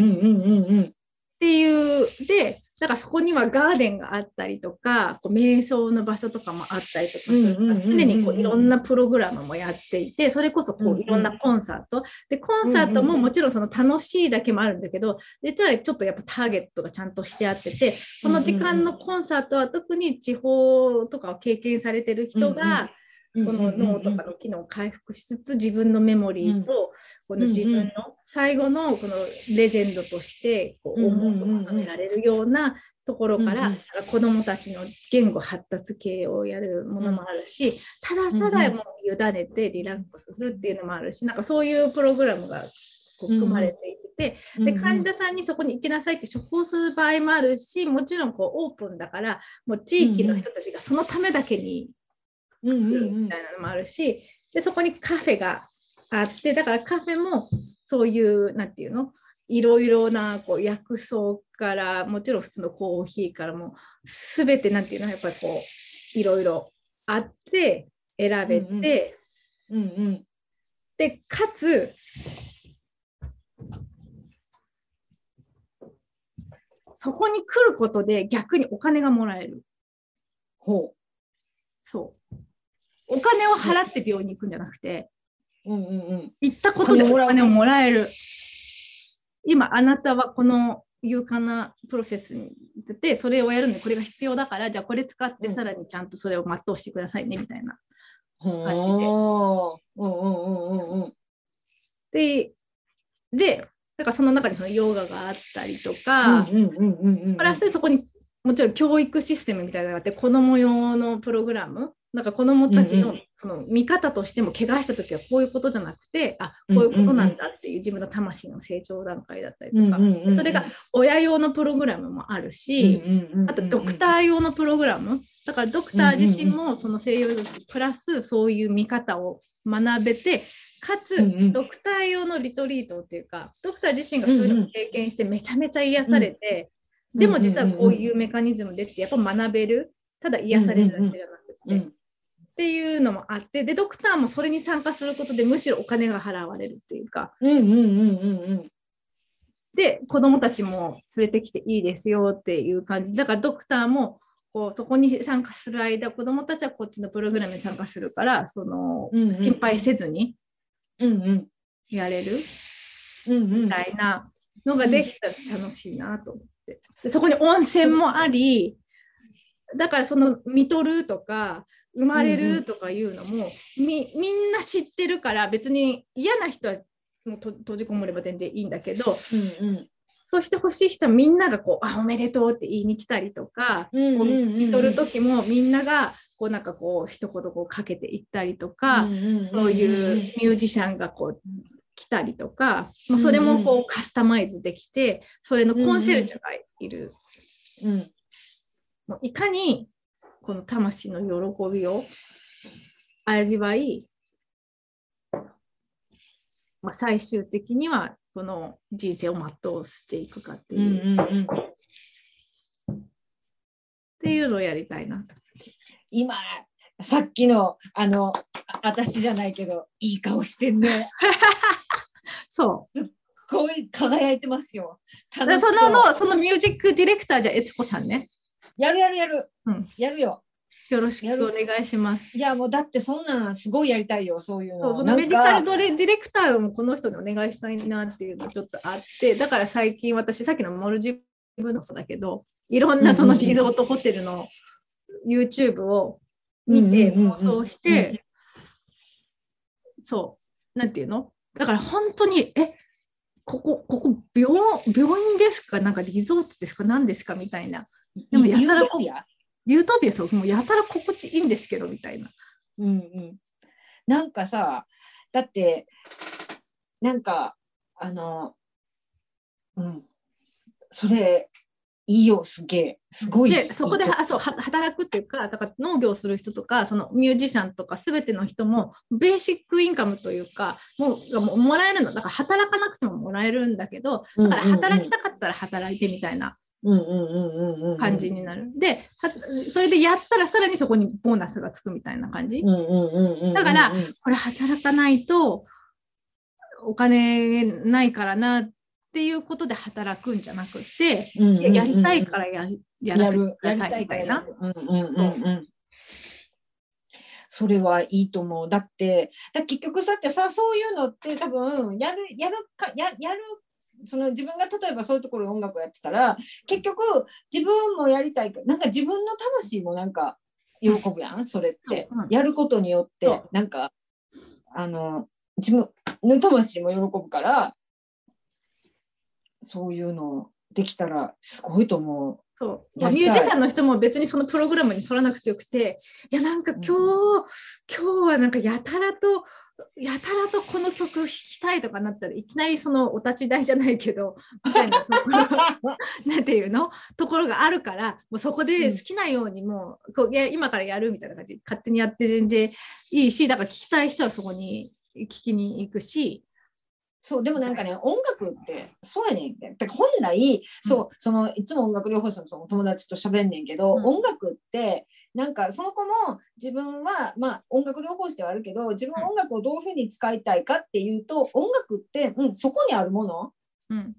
ていうでだからそこにはガーデンがあったりとかこう瞑想の場所とかもあったりとかする。常にこういろんなプログラムもやっていてそれこそこういろんなコンサート。でコンサートももちろんその楽しいだけもあるんだけど実はちょっとやっぱターゲットがちゃんとしてあっててこの時間のコンサートは特に地方とかを経験されてる人がこの脳とかの機能を回復しつつ自分のメモリーとこの自分の最後のこのレジェンドとしてこう思いをまとめられるようなところから子どもたちの言語発達系をやるものもあるしただただもう委ねてリラックスするっていうのもあるしなんかそういうプログラムがこう組まれていてで患者さんにそこに行きなさいって処方する場合もあるしもちろんこうオープンだからもう地域の人たちがそのためだけにみたいなのもあるし、でそこにカフェがあってだからカフェもそういうなんていうの？いろいろなこう薬草からもちろん普通のコーヒーからも全てなんていうの？やっぱりこういろいろあって選べて、うんうん。でかつそこに来ることで逆にお金がもらえる。ほそう。お金を払って病院に行くんじゃなくて、ううんうんうん。行ったことでおお金をもらえる。今、あなたはこの勇敢なプロセスに出て、それをやるのにこれが必要だから、じゃあこれ使ってうん。さらにちゃんとそれを全うしてくださいねみたいな。ほううんうんうんうんうん。で、で、だからその中にそのヨガがあったりとか、うんうんうんうんうん。プラスそこにもちろん教育システムみたいなのがあって、子供用のプログラム、なんか子供たちのその見方としても、怪我した時はこういうことじゃなくて、あこういうことなんだっていう自分の魂の成長段階だったりとか、それが親用のプログラムもあるし、あとドクター用のプログラム、だからドクター自身もその西洋プラスそういう見方を学べて、かつドクター用のリトリートっていうか、ドクター自身がそういうのを経験してめちゃめちゃ癒されて、でも実はこういうメカニズムでってやっぱ学べる、ただ癒されるだけじゃなくて、うんっていうのもあって、で、ドクターもそれに参加することでむしろお金が払われるっていうか、うんうんうんうんうん。で、子供たちも連れてきていいですよっていう感じ。だからドクターもこうそこに参加する間、子供たちはこっちのプログラムに参加するから、そのうんうん心配せずにうんうん。やれるうんうん。みたいなのができたら楽しいなと思って。でそこに温泉もあり、だからその見とるとか、生まれるとかいうのも、みみんな知ってるから別に嫌な人はもうと閉じこもれば全然いいんだけど、うんうん。そうしてほしい人はみんながこう、あ、おめでとうって言いに来たりとか、うんうんうんうん。見とる時もみんながこうなんかこう一言こうかけていったりとか、うんうんそういうミュージシャンがこう来たりとか、まあ、それもこうカスタマイズできてそれのコンシェルジュがいる、うん。もういかにこの魂の喜びを味わい、まあ、最終的にはこの人生を全うしていくかってうんいう、っうんうんていうのをやりたいな。と。今さっきのあのあ私じゃないけどいい顔してんね。そう。すごい輝いてますよ。そのもうそのミュージックディレクターじゃ悦子さんね。やるやるやる、うん。やるよ。よろしくお願いします。いやもうだってそんなんすごいやりたいよそういうの。そうそのメディカルドレディレクターもこの人にお願いしたいなっていうのちょっとあってだから最近私さっきのモルジブのそうだけどいろんなそのリゾートホテルの YouTube を見て妄想してそう。なんていうの？だから本当にえ？ここここ病病院ですか？なんかリゾートですか？何ですか？みたいなでもやたらユートピア？ユートピアそうもうやたら心地いいんですけどみたいな。うんうん、なんかさだってなんかあのうん。それいいよすげえ。すごい。でそこであそうは働くっていうかだから農業する人とかそのミュージシャンとか全ての人もベーシックインカムというかもうがもうもらえるの。だから働かなくてももらえるんだけどだから働きたかったら働いてみたいなうんうんうんうんうん感じになる。ではそれでやったらさらにそこにボーナスがつくみたいな感じ。うんうんうんうんうんだからこれ働かないとお金ないからなっていうことで働くんじゃなくて、ややりたいからややらせてくださいみたいな。それはいいと思う。だって、だ結局さってさ、そういうのって多分、やる、やるか、ややる、その自分が例えばそういうところで音楽をやってたら、結局自分もやりたいか、なんか自分の魂もなんか喜ぶやん、それって。うん。うん。やることによってなんか、あの、自分の魂も喜ぶから、そういうのできたらすごいと思う。そう。ミュージシャンの人も別にそのプログラムに沿らなくてよくていやなんか今日、今日はなんかやたらとやたらとこの曲弾きたいとかなったらいきなりそのお立ち台じゃないけど みたいな なんていうの？ところがあるからもうそこで好きなようにもうこういや今からやるみたいな感じで勝手にやって全然いいしだから聞きたい人はそこに聞きに行くし。そうでもなんかね音楽ってそうやねんてだから本来そう、そのいつも音楽療法士のその友達と喋んねんけど、うん。音楽ってなんかその子も自分はまあ音楽療法士ではあるけど自分は音楽をどういうふうに使いたいかっていうと音楽って、うん、そこにあるものうん。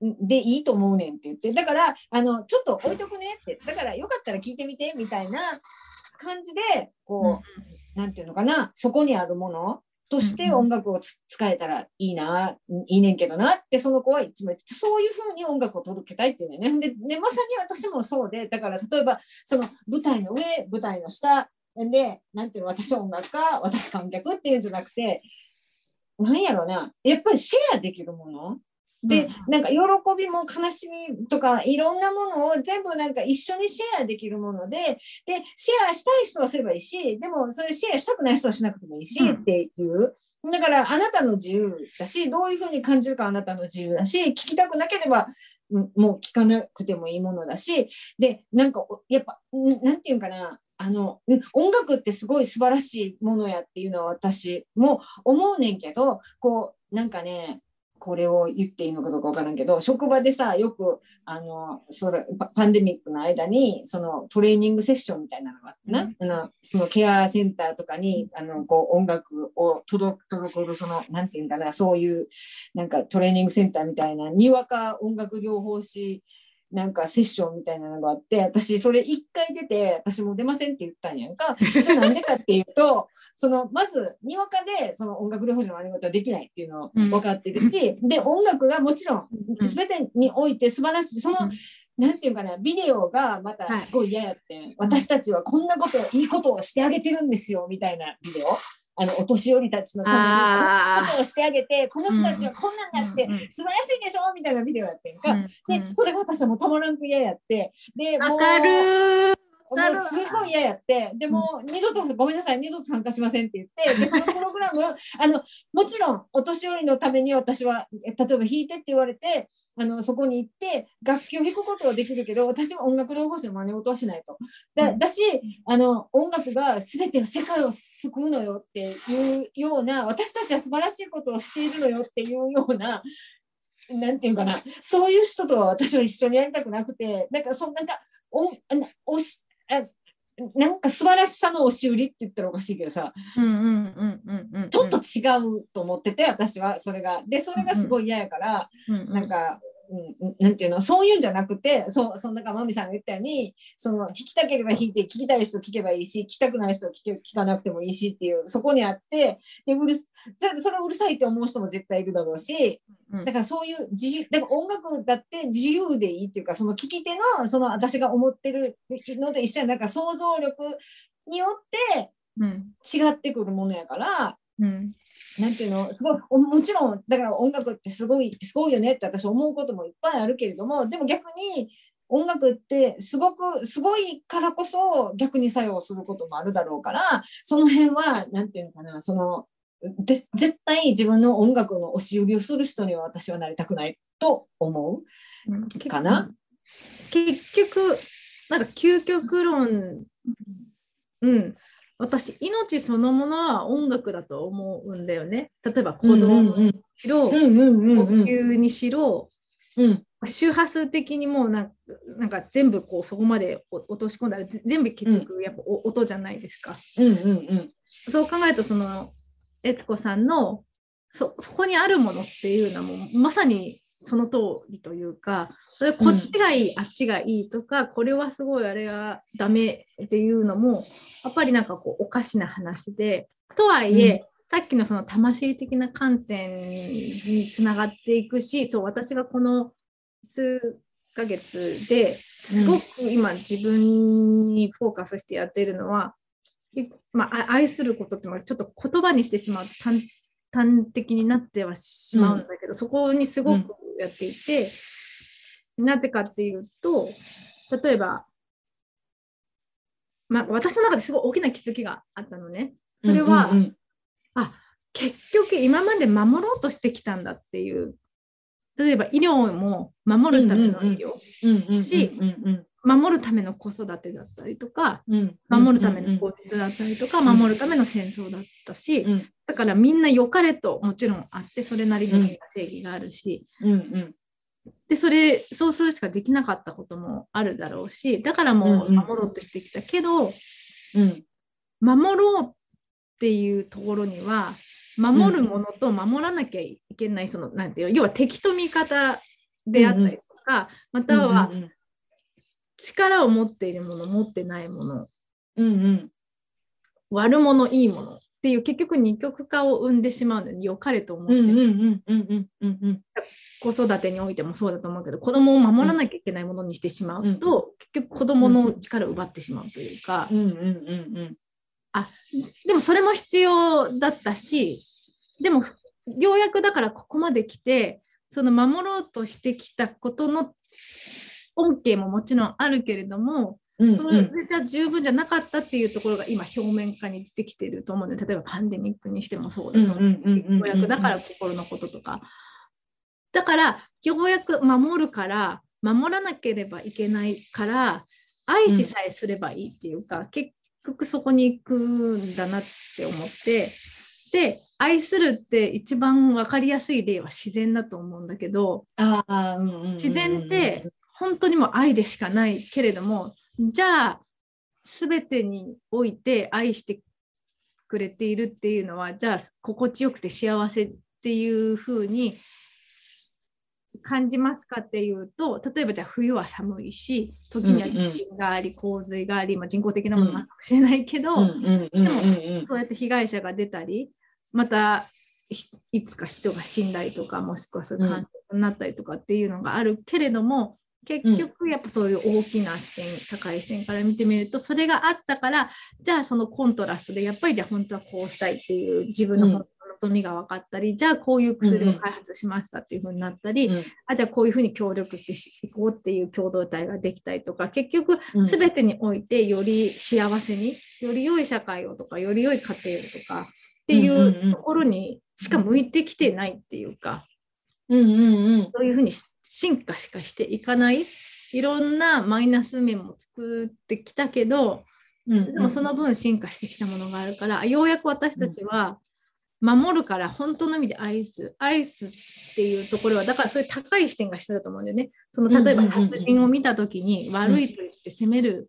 でいいと思うねんって言ってだからあのちょっと置いとくねってだからよかったら聞いてみてみたいな感じでこう、なんていうのかなそこにあるものとして音楽をつ使えたらいいな、いいねんけどなってその子はいつも言っててそういうふうに音楽を届けたいっていうのね。ででまさに私もそうでだから例えばその舞台の上舞台の下でなんていうの私音楽家私観客っていうんじゃなくてなんやろうなやっぱりシェアできるもので、なんか喜びも悲しみとかいろんなものを全部なんか一緒にシェアできるもので、で、シェアしたい人はすればいいし、でもそれシェアしたくない人はしなくてもいいし、うんっていう。だからあなたの自由だし、どういうふうに感じるかあなたの自由だし、聞きたくなければうんもう聞かなくてもいいものだし、で、なんかおやっぱ、んなんていうかな、あの、うん音楽ってすごい素晴らしいものやっていうのは私も思うねんけど、こう、なんかね、これを言っていいのかどうかわからんけど、職場でさ、よく、あの、それ、パパンデミックの間に、そのトレーニングセッションみたいなのがあってな、あのそのケアセンターとかに、あの、こう、音楽を届く、届ける、その、なんていうんかな、そういう、なんかトレーニングセンターみたいな、にわか音楽療法士、なんかセッションみたいなのがあって、私それ一回出て、私もう出ませんって言ったんやんか。それなんでかっていうと、そのまずにわかでその音楽療法士のあり方はできないっていうのを分かってるし、で音楽がもちろんうん。全てにおいて素晴らしい。その、うん。なんていうかなビデオがまたすごい嫌やって、私たちはこんなこといいことをしてあげてるんですよみたいなビデオあのお年寄りたちのためにこんなことをしてあげてこの人たちはこんなんだって素晴らしいでしょ？みたいなビデオやってんか、うんでそれが私はもうたまらんく嫌やって。でもうすごい嫌やって、でも、二度とごめんなさい、二度と参加しませんって言って、でそのプログラム、あのもちろんお年寄りのために私は、え例えば弾いてって言われて、あのそこに行って、楽器を弾くことはできるけど、私は音楽療法士の真似事はしないと。だだしあの、音楽が全て世界を救うのよっていうような、私たちは素晴らしいことをしているのよっていうような、なんていうかな、そういう人とは私は一緒にやりたくなくて、なんか、そなんかおおしあなんか素晴らしさの押し売りって言ったらおかしいけどさ。ちょっと違うと思ってて、私はそれが。で、それがすごい嫌やから、うんうん、なんか、なんていうの、そういうんじゃなくて、そう、そんなかまみさんが言ったように、その、弾きたければ弾いて、聞きたい人聞けばいいし、聞きたくない人は聞け聞かなくてもいいしっていう、そこにあって、で、うるす、じゃあそれうるさいって思う人も絶対いるだろうし、うん。だからそういう自由、だから音楽だって自由でいいっていうか、その聞き手の、その私が思ってるので一緒に、なんか想像力によってうん。違ってくるものやから、うんなんていうの、すごい、おもちろん、だから音楽ってすごい、すごいよねって私思うこともいっぱいあるけれども、でも逆に音楽ってすごく、すごいからこそ逆に作用することもあるだろうから、その辺は、なんていうのかな、その、で絶対自分の音楽の押し売りをする人には私はなりたくないと思う。ん。うかな？結局なんか究極論。うん私命そのものは音楽だと思うんだよね。例えば鼓動にしろ、呼うん吸にしろ、うん。周波数的にもうなんかなんか全部こうそこまでお落とし込んだらぜ全部結局やっぱお音じゃないですか。うんうんうん。そう考えるとその悦子さんのそそこにあるものっていうのはもうまさにその通りというかそれこっちがいい、あっちがいいとかこれはすごいあれはダメっていうのもやっぱりなんかこうおかしな話でとはいえ、さっきのその魂的な観点につながっていくしそう私がこの数ヶ月ですごく今自分にフォーカスしてやってるのは、いまあ、あ愛することってまあちょっと言葉にしてしまうと端端的になってはしまうんだけど、そこにすごくやっていて、なぜかっていうと例えば、まあ、私の中ですごい大きな気づきがあったのね。それは、うんうんあ結局今まで守ろうとしてきたんだっていう。例えば医療も守るための医療、うんうんしうんうん守るための子育てだったりとかうん。守るための法律だったりとか、うん。守るための戦争だったし、うん。だからみんな良かれともちろんあってそれなりに正義があるし、でそれそうするしかできなかったこともあるだろうしだからもう守ろうとしてきたけど、うん。守ろうっていうところには守るものと守らなきゃいけない、そのなんていう要は敵と味方であったりとか、またはうん力を持っているもの持ってないもの。うんうん。悪者いいものっていう結局二極化を生んでしまうのに良かれと思って、うんうんうんうんうんうんうん。子育てにおいてもそうだと思うけど子供を守らなきゃいけないものにしてしまうと、結局子供の力を奪ってしまうというか、うんうんうん。あでもそれも必要だったしでもようやくだからここまで来てその守ろうとしてきたことの恩恵ももちろんあるけれども、うんそれじゃ十分じゃなかったっていうところが今表面化に出てきてると思うので例えばパンデミックにしてもそうだと思うだから心のこととか。だからようやく守るから守らなければいけないから愛しさえすればいいっていうか、結局そこに行くんだなって思ってで愛するって一番分かりやすい例は自然だと思うんだけどうんうん。自然って本当にもう愛でしかないけれどもじゃあ全てにおいて愛してくれているっていうのはじゃあ心地よくて幸せっていうふうに感じますかっていうと例えばじゃあ冬は寒いし時には地震があり洪水があり、まあ、人工的なものもあるかもしれないけど、うん。うんうんうんうんそうやって被害者が出たりまたひいつか人が死んだりとかもしくはそういう感情になったりとかっていうのがあるけれども、結局やっぱそういう大きな視点高い視点から見てみるとそれがあったからじゃあそのコントラストでやっぱりじゃあ本当はこうしたいっていう自分の本当の望みが分かったり、じゃあこういう薬を開発しましたっていうふうになったり、うん。あじゃあこういうふうに協力していこうっていう共同体ができたりとか結局うん。全てにおいてより幸せにより良い社会をとかより良い家庭をとかっていんうんうんうところにしか向いてきてないっていうか、うんうんうん。そういうふうにし進化しかしていかないいろんなマイナス面も作ってきたけどうんでもその分進化してきたものがあるからようやく私たちは守るから本当の意味で愛す愛すっていうところはだからそういう高い視点が必要だと思うんだよね。その例えばうんうんうんうん。殺人を見た時に悪いと言って責める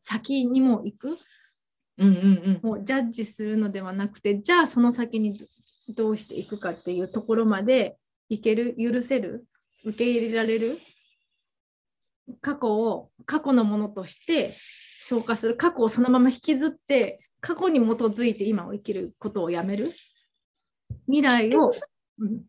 先にも行く？うんうんもうジャッジするのではなくてじゃあその先にどどうしていくかっていうところまでいける許せる受け入れられる？過去を過去のものとして消化する。過去をそのまま引きずって過去に基づいて今を生きることをやめる。未来を、うん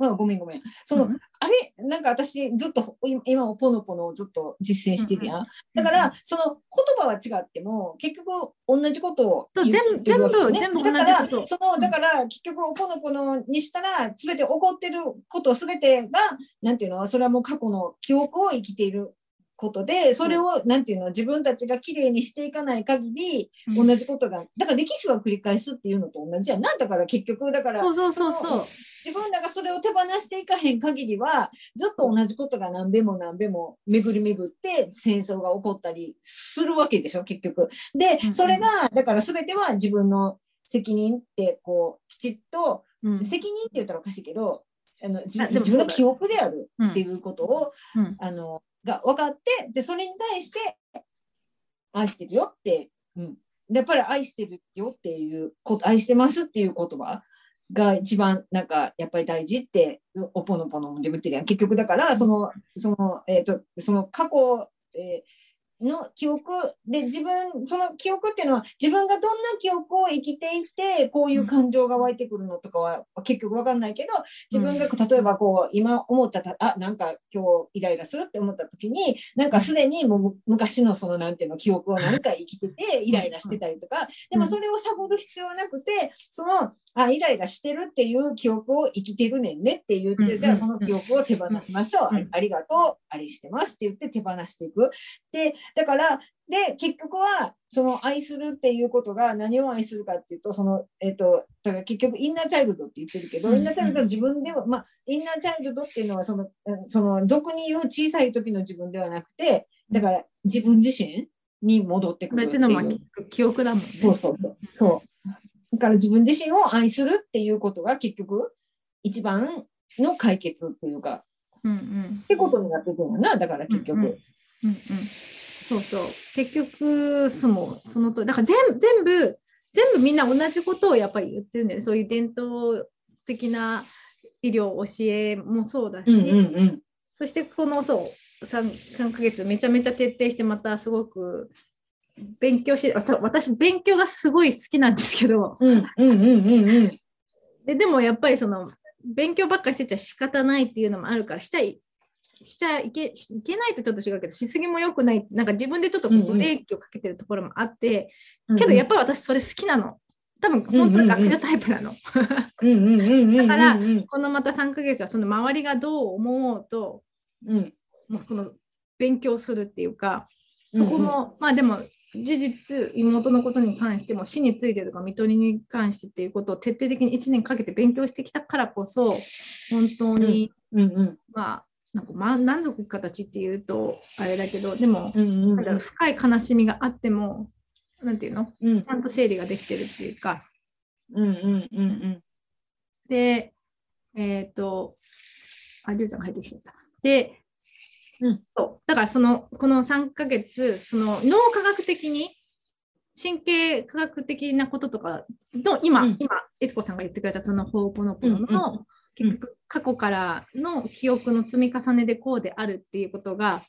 あごめんごめん。その、うん。あれなんか私ずっと今今ポノポノをずっと実践してるやん。だかうんら、その言葉は違っても結局同じことを言ってね。全部全部だから同じことそのだから結局ポノポノにしたら全て起こってること全てがなんていうのそれはもう過去の記憶を生きていることでそれをなんていうの自分たちがきれいにしていかない限りうん。同じことがだから歴史は繰り返すっていうのと同じや。んなんだから結局だから自分らがそれを手放していかへん限りはずっと同じことが何べも何べも巡り巡って戦争が起こったりするわけでしょ結局。でうんうん。それがだから全ては自分の責任ってこうきちっとうん。責任って言ったらおかしいけどあの自分の記憶であるうんっていうことを、うん。あのが分かってでそれに対して愛してるよって、うん、やっぱり愛してるよっていうこと愛してますっていう言葉が一番なんかやっぱり大事っておぽのぽのもでも言ってるやん。結局だからそのその,、えー、とその過去、えーの記憶で自分その記憶っていうのは自分がどんな記憶を生きていてこういう感情が湧いてくるのとかは結局分かんないけど自分が例えばこう今思ったたあなんか今日イライラするって思った時になんかすでにもう昔のそのなんていうの記憶を何か生きててイライラしてたりとかでもそれを探る必要はなくてそのあイライラしてるっていう記憶を生きてるねんねって言っうんてじゃあその記憶を手放しましょう。うんあありがとうありしてますって言って手放していく。でだからで結局はその愛するっていうことが何を愛するかっていうとその、えっとだから結局インナーチャイルドって言ってるけど、うんインナーチャイルドは自分では、まあ、インナーチャイルドっていうのはそのうんその俗に言う小さい時の自分ではなくてだから自分自身に戻ってくるっていう。記憶だもんね。そうそうそう。そう。だから自分自身を愛するっていうことが結局一番の解決っていうかうんうん。ってことになってくるんだなだから結局。うんうん。うんうん、そうそう。結局そのそのとだから全全部全部みんな同じことをやっぱり言ってるんだよね。そういう伝統的な医療教えもそうだし、うんうんうん。そしてこのそう 3, 3ヶ月めちゃめちゃ徹底してまたすごく勉強して私勉強がすごい好きなんですけど。うんうんうんうんうん。ででもやっぱりその勉強ばっかりしてちゃ仕方ないっていうのもあるからしたいしちゃいけいけないとちょっと違うけどしすぎも良くないなんか自分でちょっとブレーキをかけてるところもあって、うんけどやっぱり私それ好きなの。多分本当に学者タイプなの、うんうんうんうんうん。だからうんこのまた3ヶ月はその周りがどう思おうとうん。もうこの勉強するっていうかそこも、まあでも事実妹のことに関しても死についてとか看取りに関してっていうことを徹底的に1年かけて勉強してきたからこそ本当に、うんうんまあなんかまあ満足いく形っていうとあれだけどでも、うんうんなん。だろう深い悲しみがあってもなんていうの？うん。ちゃんと整理ができてるっていうか。うんうんうんでえっ、とありゅうちゃんが入ってきちゃった。でうん。そう。だからそのこの3ヶ月その脳科学的に神経科学的なこととかの今、うん。今悦子さんが言ってくれたそのホーポノポノうんの、うん。結局過去からの記憶の積み重ねでこうであるっていうことが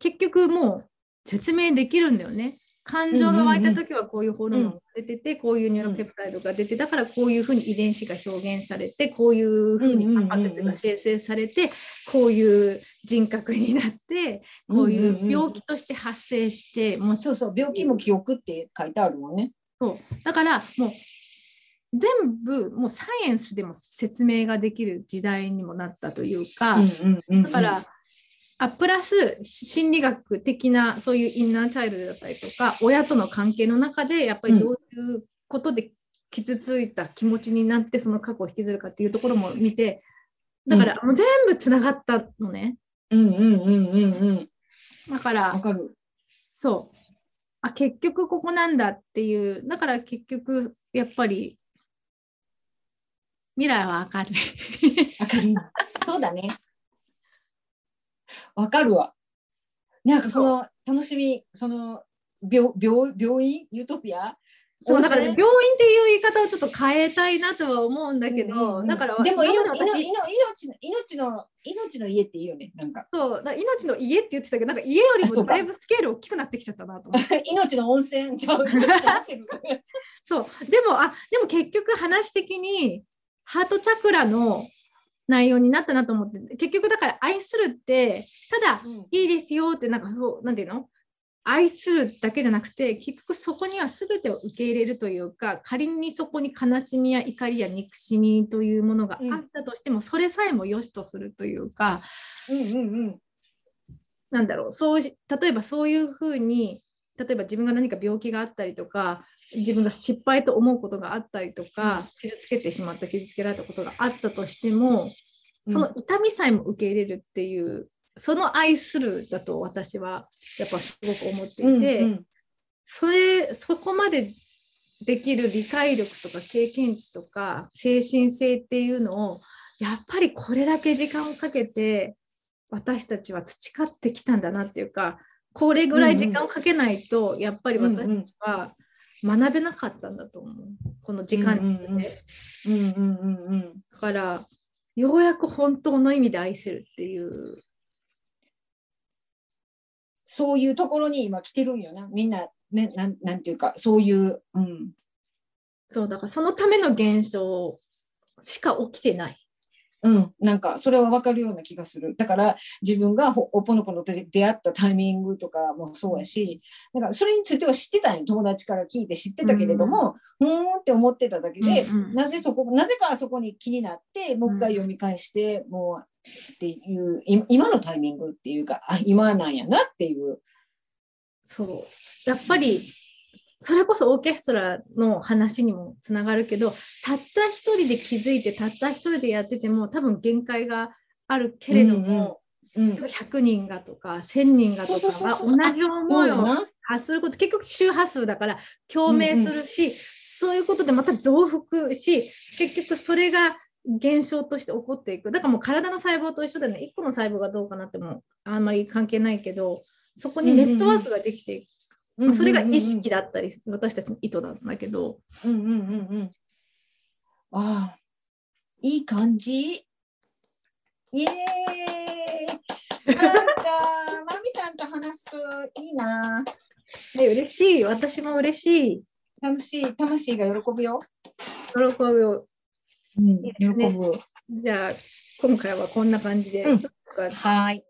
結局もう説明できるんだよね。感情が湧いた時はこういうホルモンが出てて、こういうニューロペプタイドが出てだからこういうふうに遺伝子が表現されてこういうふうにタンパク質が生成されてこういう人格になってこういう病気として発生してもうそうそう病気も記憶って書いてあるもんね。そう。だからもう全部もうサイエンスでも説明ができる時代にもなったというか、うんうんうん。だから、あプラス心理学的なそういうインナーチャイルドだったりとか親との関係の中でやっぱりどういうことで傷ついた気持ちになってその過去を引きずるかっていうところも見てだからもう全部つながったのねうんうんうんうんうん。だかわらかる。そうあ結局ここなんだっていうだから結局やっぱり未来は明るい明るい。そうだね。わかるわ。なんかその楽しみ、その病病病院？ユートピア？そうだから、ね、温病院っていう言い方をちょっと変えたいなとは思うんだけど、うんうんだからでも今命の命の命の命の家っていいよね。なんか。そうだ命の家って言ってたけどなんか家よりもだいぶスケール大きくなってきちゃったなと思って。命の温泉。そうでもあでも結局話的にハートチャクラの内容になったなと思って結局だから愛するってただいいですよってなんかそうなんていうの？愛するだけじゃなくて結局そこには全てを受け入れるというか仮にそこに悲しみや怒りや憎しみというものがあったとしても、それさえも良しとするというかうんうんうん。なんだろうそうし例えばそういうふうに例えば自分が何か病気があったりとか自分が失敗と思うことがあったりとか傷つけてしまった傷つけられたことがあったとしてもその痛みさえも受け入れるっていうその愛するだと私はやっぱすごく思っていて、うんうん。それそこまでできる理解力とか経験値とか精神性っていうのをやっぱりこれだけ時間をかけて私たちは培ってきたんだなっていうかこれぐらい時間をかけないとやっぱり私たちは学べなかったんだと思うこの時間にかけて、うんうんうんうんうんうん。だからようやく本当の意味で愛せるっていうそういうところに今来てるんよな。みんなねなんなんていうかそういううんそうだからそのための現象しか起きてない。うん、なんかそれは分かるような気がする。だから自分がほおぽのぽのと出会ったタイミングとかもそうやし、だからそれについては知ってたんよ。友達から聞いて知ってたけれども、うーんって思ってただけで、うんうんなぜそこ、なぜかそこに気になって、もう一回読み返して、もうっていう、い今のタイミングっていうか、あ、今なんやなっていう。そうやっぱりそれこそオーケストラの話にもつながるけどたった一人で気づいてたった一人でやってても多分限界があるけれども、うん。100人がとか1000人がとかが同じ思いを。発すること結局周波数だから共鳴するし、そういうことでまた増幅し結局それが現象として起こっていく。だからもう体の細胞と一緒でね。1個の細胞がどうかなってもあんまり関係ないけどそこにネットワークができていく、まあそれが意識だったり私たちの意図なんだけどうんうんうんうん。ああ、いい感じ？イエーイ。なんか、マミさんと話すといいな。で嬉しい私も嬉しい楽しい、魂が喜ぶよ。喜ぶようんいいね喜ぶ。じゃあ今回はこんな感じで、うんはい。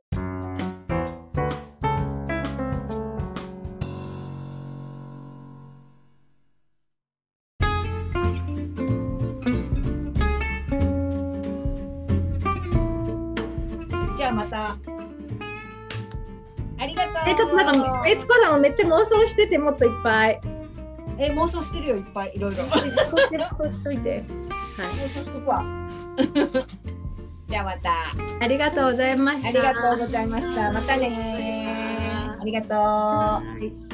なんかえつこさんもめっちゃ妄想しててもっといっぱいえ妄想してるよいっぱいいろいろ。そうしてそうしといてはい妄想しとくわ。じゃあまた。ありがとうございました。ありがとうございました。またねありがとう。はい